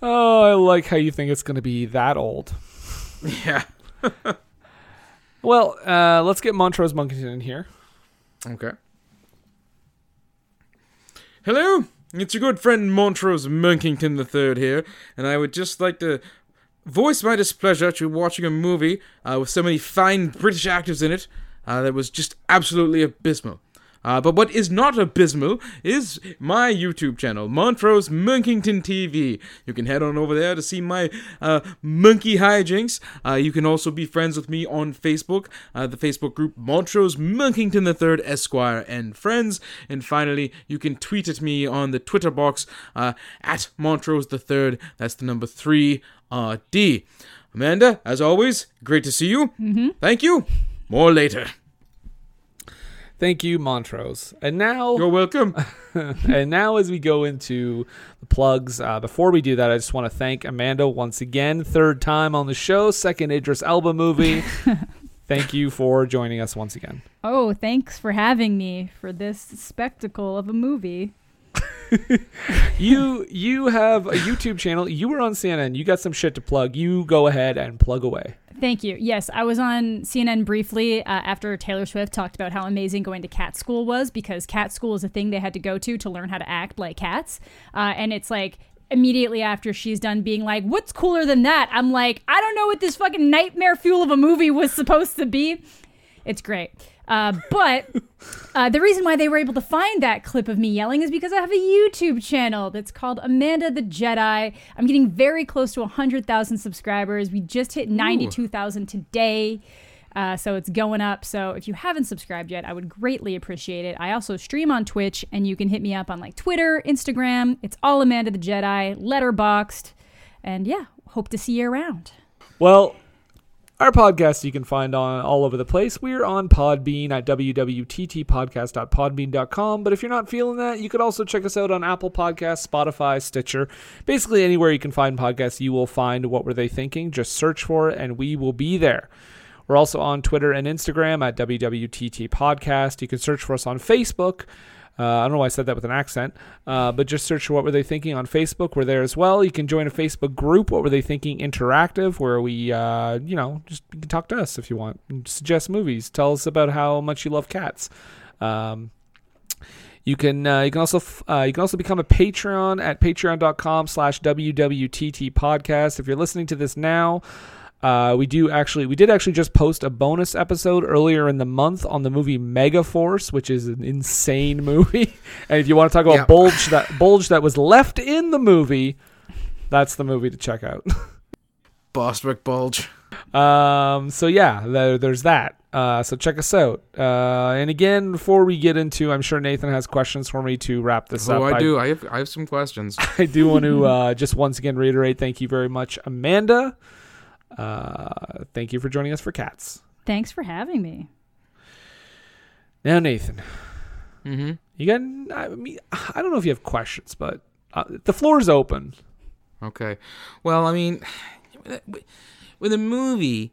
Oh, I like how you think it's going to be that old. Yeah. Well, uh, let's get Montrose Monkington in here. Okay. Hello, it's your good friend Montrose Monkington III here, and I would just like to voice my displeasure at you watching a movie uh, with so many fine British actors in it uh, that was just absolutely abysmal. Uh, but what is not abysmal is my YouTube channel, Montrose Monkington TV. You can head on over there to see my uh, monkey hijinks. Uh, you can also be friends with me on Facebook, uh, the Facebook group Montrose Monkington III Esquire and Friends. And finally, you can tweet at me on the Twitter box uh, at Montrose III. That's the number three RD. Amanda, as always, great to see you. Mhm. Thank you. More later. Thank you, Montrose. And now you're welcome. and now, as we go into the plugs, uh, before we do that, I just want to thank Amanda once again, third time on the show, second Idris Elba movie. thank you for joining us once again. Oh, thanks for having me for this spectacle of a movie. You you have a YouTube channel. You were on CNN. You got some shit to plug. You go ahead and plug away. Thank you. Yes, I was on CNN briefly uh, after Taylor Swift talked about how amazing going to cat school was because cat school is a thing they had to go to to learn how to act like cats. Uh, and it's like immediately after she's done being like, what's cooler than that? I'm like, I don't know what this fucking nightmare fuel of a movie was supposed to be. It's great. Uh, but uh, the reason why they were able to find that clip of me yelling is because I have a YouTube channel that's called Amanda the Jedi. I'm getting very close to 100,000 subscribers. We just hit 92,000 today. Uh, so it's going up. So if you haven't subscribed yet, I would greatly appreciate it. I also stream on Twitch, and you can hit me up on like Twitter, Instagram. It's all Amanda the Jedi, Letterboxd. And yeah, hope to see you around. Well, our podcast you can find on all over the place. We're on Podbean at www.ttpodcast.podbean.com. But if you're not feeling that, you could also check us out on Apple Podcasts, Spotify, Stitcher. Basically, anywhere you can find podcasts, you will find What Were They Thinking. Just search for it, and we will be there. We're also on Twitter and Instagram at WWTT Podcast. You can search for us on Facebook. Uh, I don't know why I said that with an accent, uh, but just search What Were They Thinking on Facebook. We're there as well. You can join a Facebook group, What Were They Thinking Interactive, where we, uh, you know, just you can talk to us if you want. Suggest movies. Tell us about how much you love cats. Um, you can uh, you can also uh, you can also become a Patreon at patreon.com slash WWTT podcast. If you're listening to this now, uh, we do actually we did actually just post a bonus episode earlier in the month on the movie Megaforce, which is an insane movie. and if you want to talk about Yeah. bulge that bulge that was left in the movie, that's the movie to check out. Bostwick Bulge. Um, so yeah, there, there's that. Uh, so check us out. Uh, and again, before we get into, I'm sure Nathan has questions for me to wrap this Oh, up. I do. I have I have some questions. I do want to uh, just once again reiterate thank you very much, Amanda. Uh, thank you for joining us for Cats. Thanks for having me. Now, Nathan, Mm-hmm. you got. I mean, I don't know if you have questions, but uh, the floor is open. Okay. Well, I mean, with a movie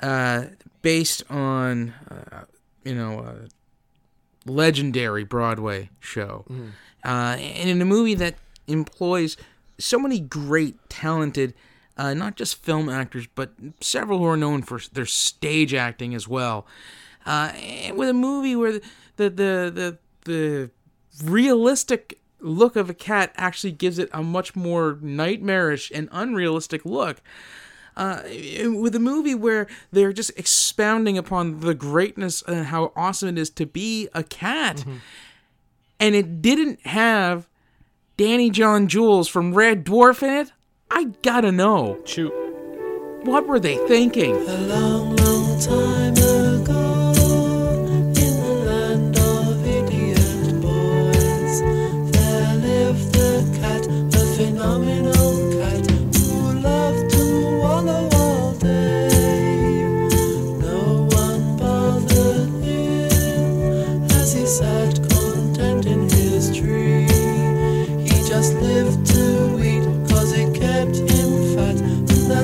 uh, based on, uh, you know, a legendary Broadway show, Mhm. uh, and in a movie that employs so many great, talented, uh, not just film actors, but several who are known for their stage acting as well. Uh, and with a movie where the the the the, the realistic look of a cat actually gives it a much more nightmarish and unrealistic look. Uh, with a movie where they're just expounding upon the greatness and how awesome it is to be a cat, and it didn't have Danny John-Jules from Red Dwarf in it, I gotta know. Shoot. What were they thinking?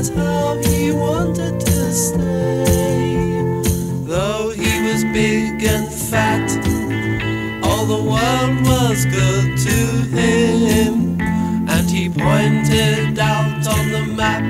That's how he wanted to stay. Though he was big and fat, all the world was good to him, and he pointed out on the map.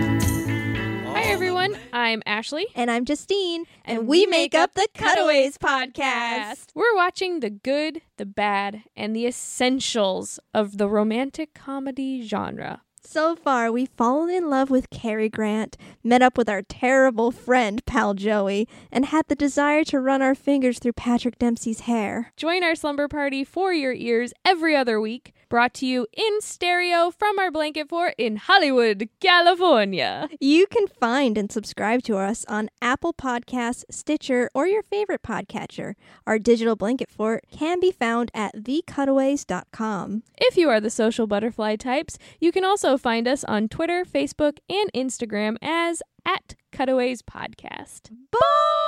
Hi, oh, everyone. I'm Ashley. And I'm Justine. And we make up the Cutaways podcast. We're watching the good, the bad, and the essentials of the romantic comedy genre. So far, we've fallen in love with Cary Grant, met up with our terrible friend, Pal Joey, and had the desire to run our fingers through Patrick Dempsey's hair. Join our slumber party for your ears every other week, brought to you in stereo from our blanket fort in Hollywood, California. You can find and subscribe to us on Apple Podcasts, Stitcher, or your favorite podcatcher. Our digital blanket fort can be found at thecutaways.com. If you are the social butterfly types, you can also find us on Twitter, Facebook, and Instagram as at Cutaways Podcast. Bye!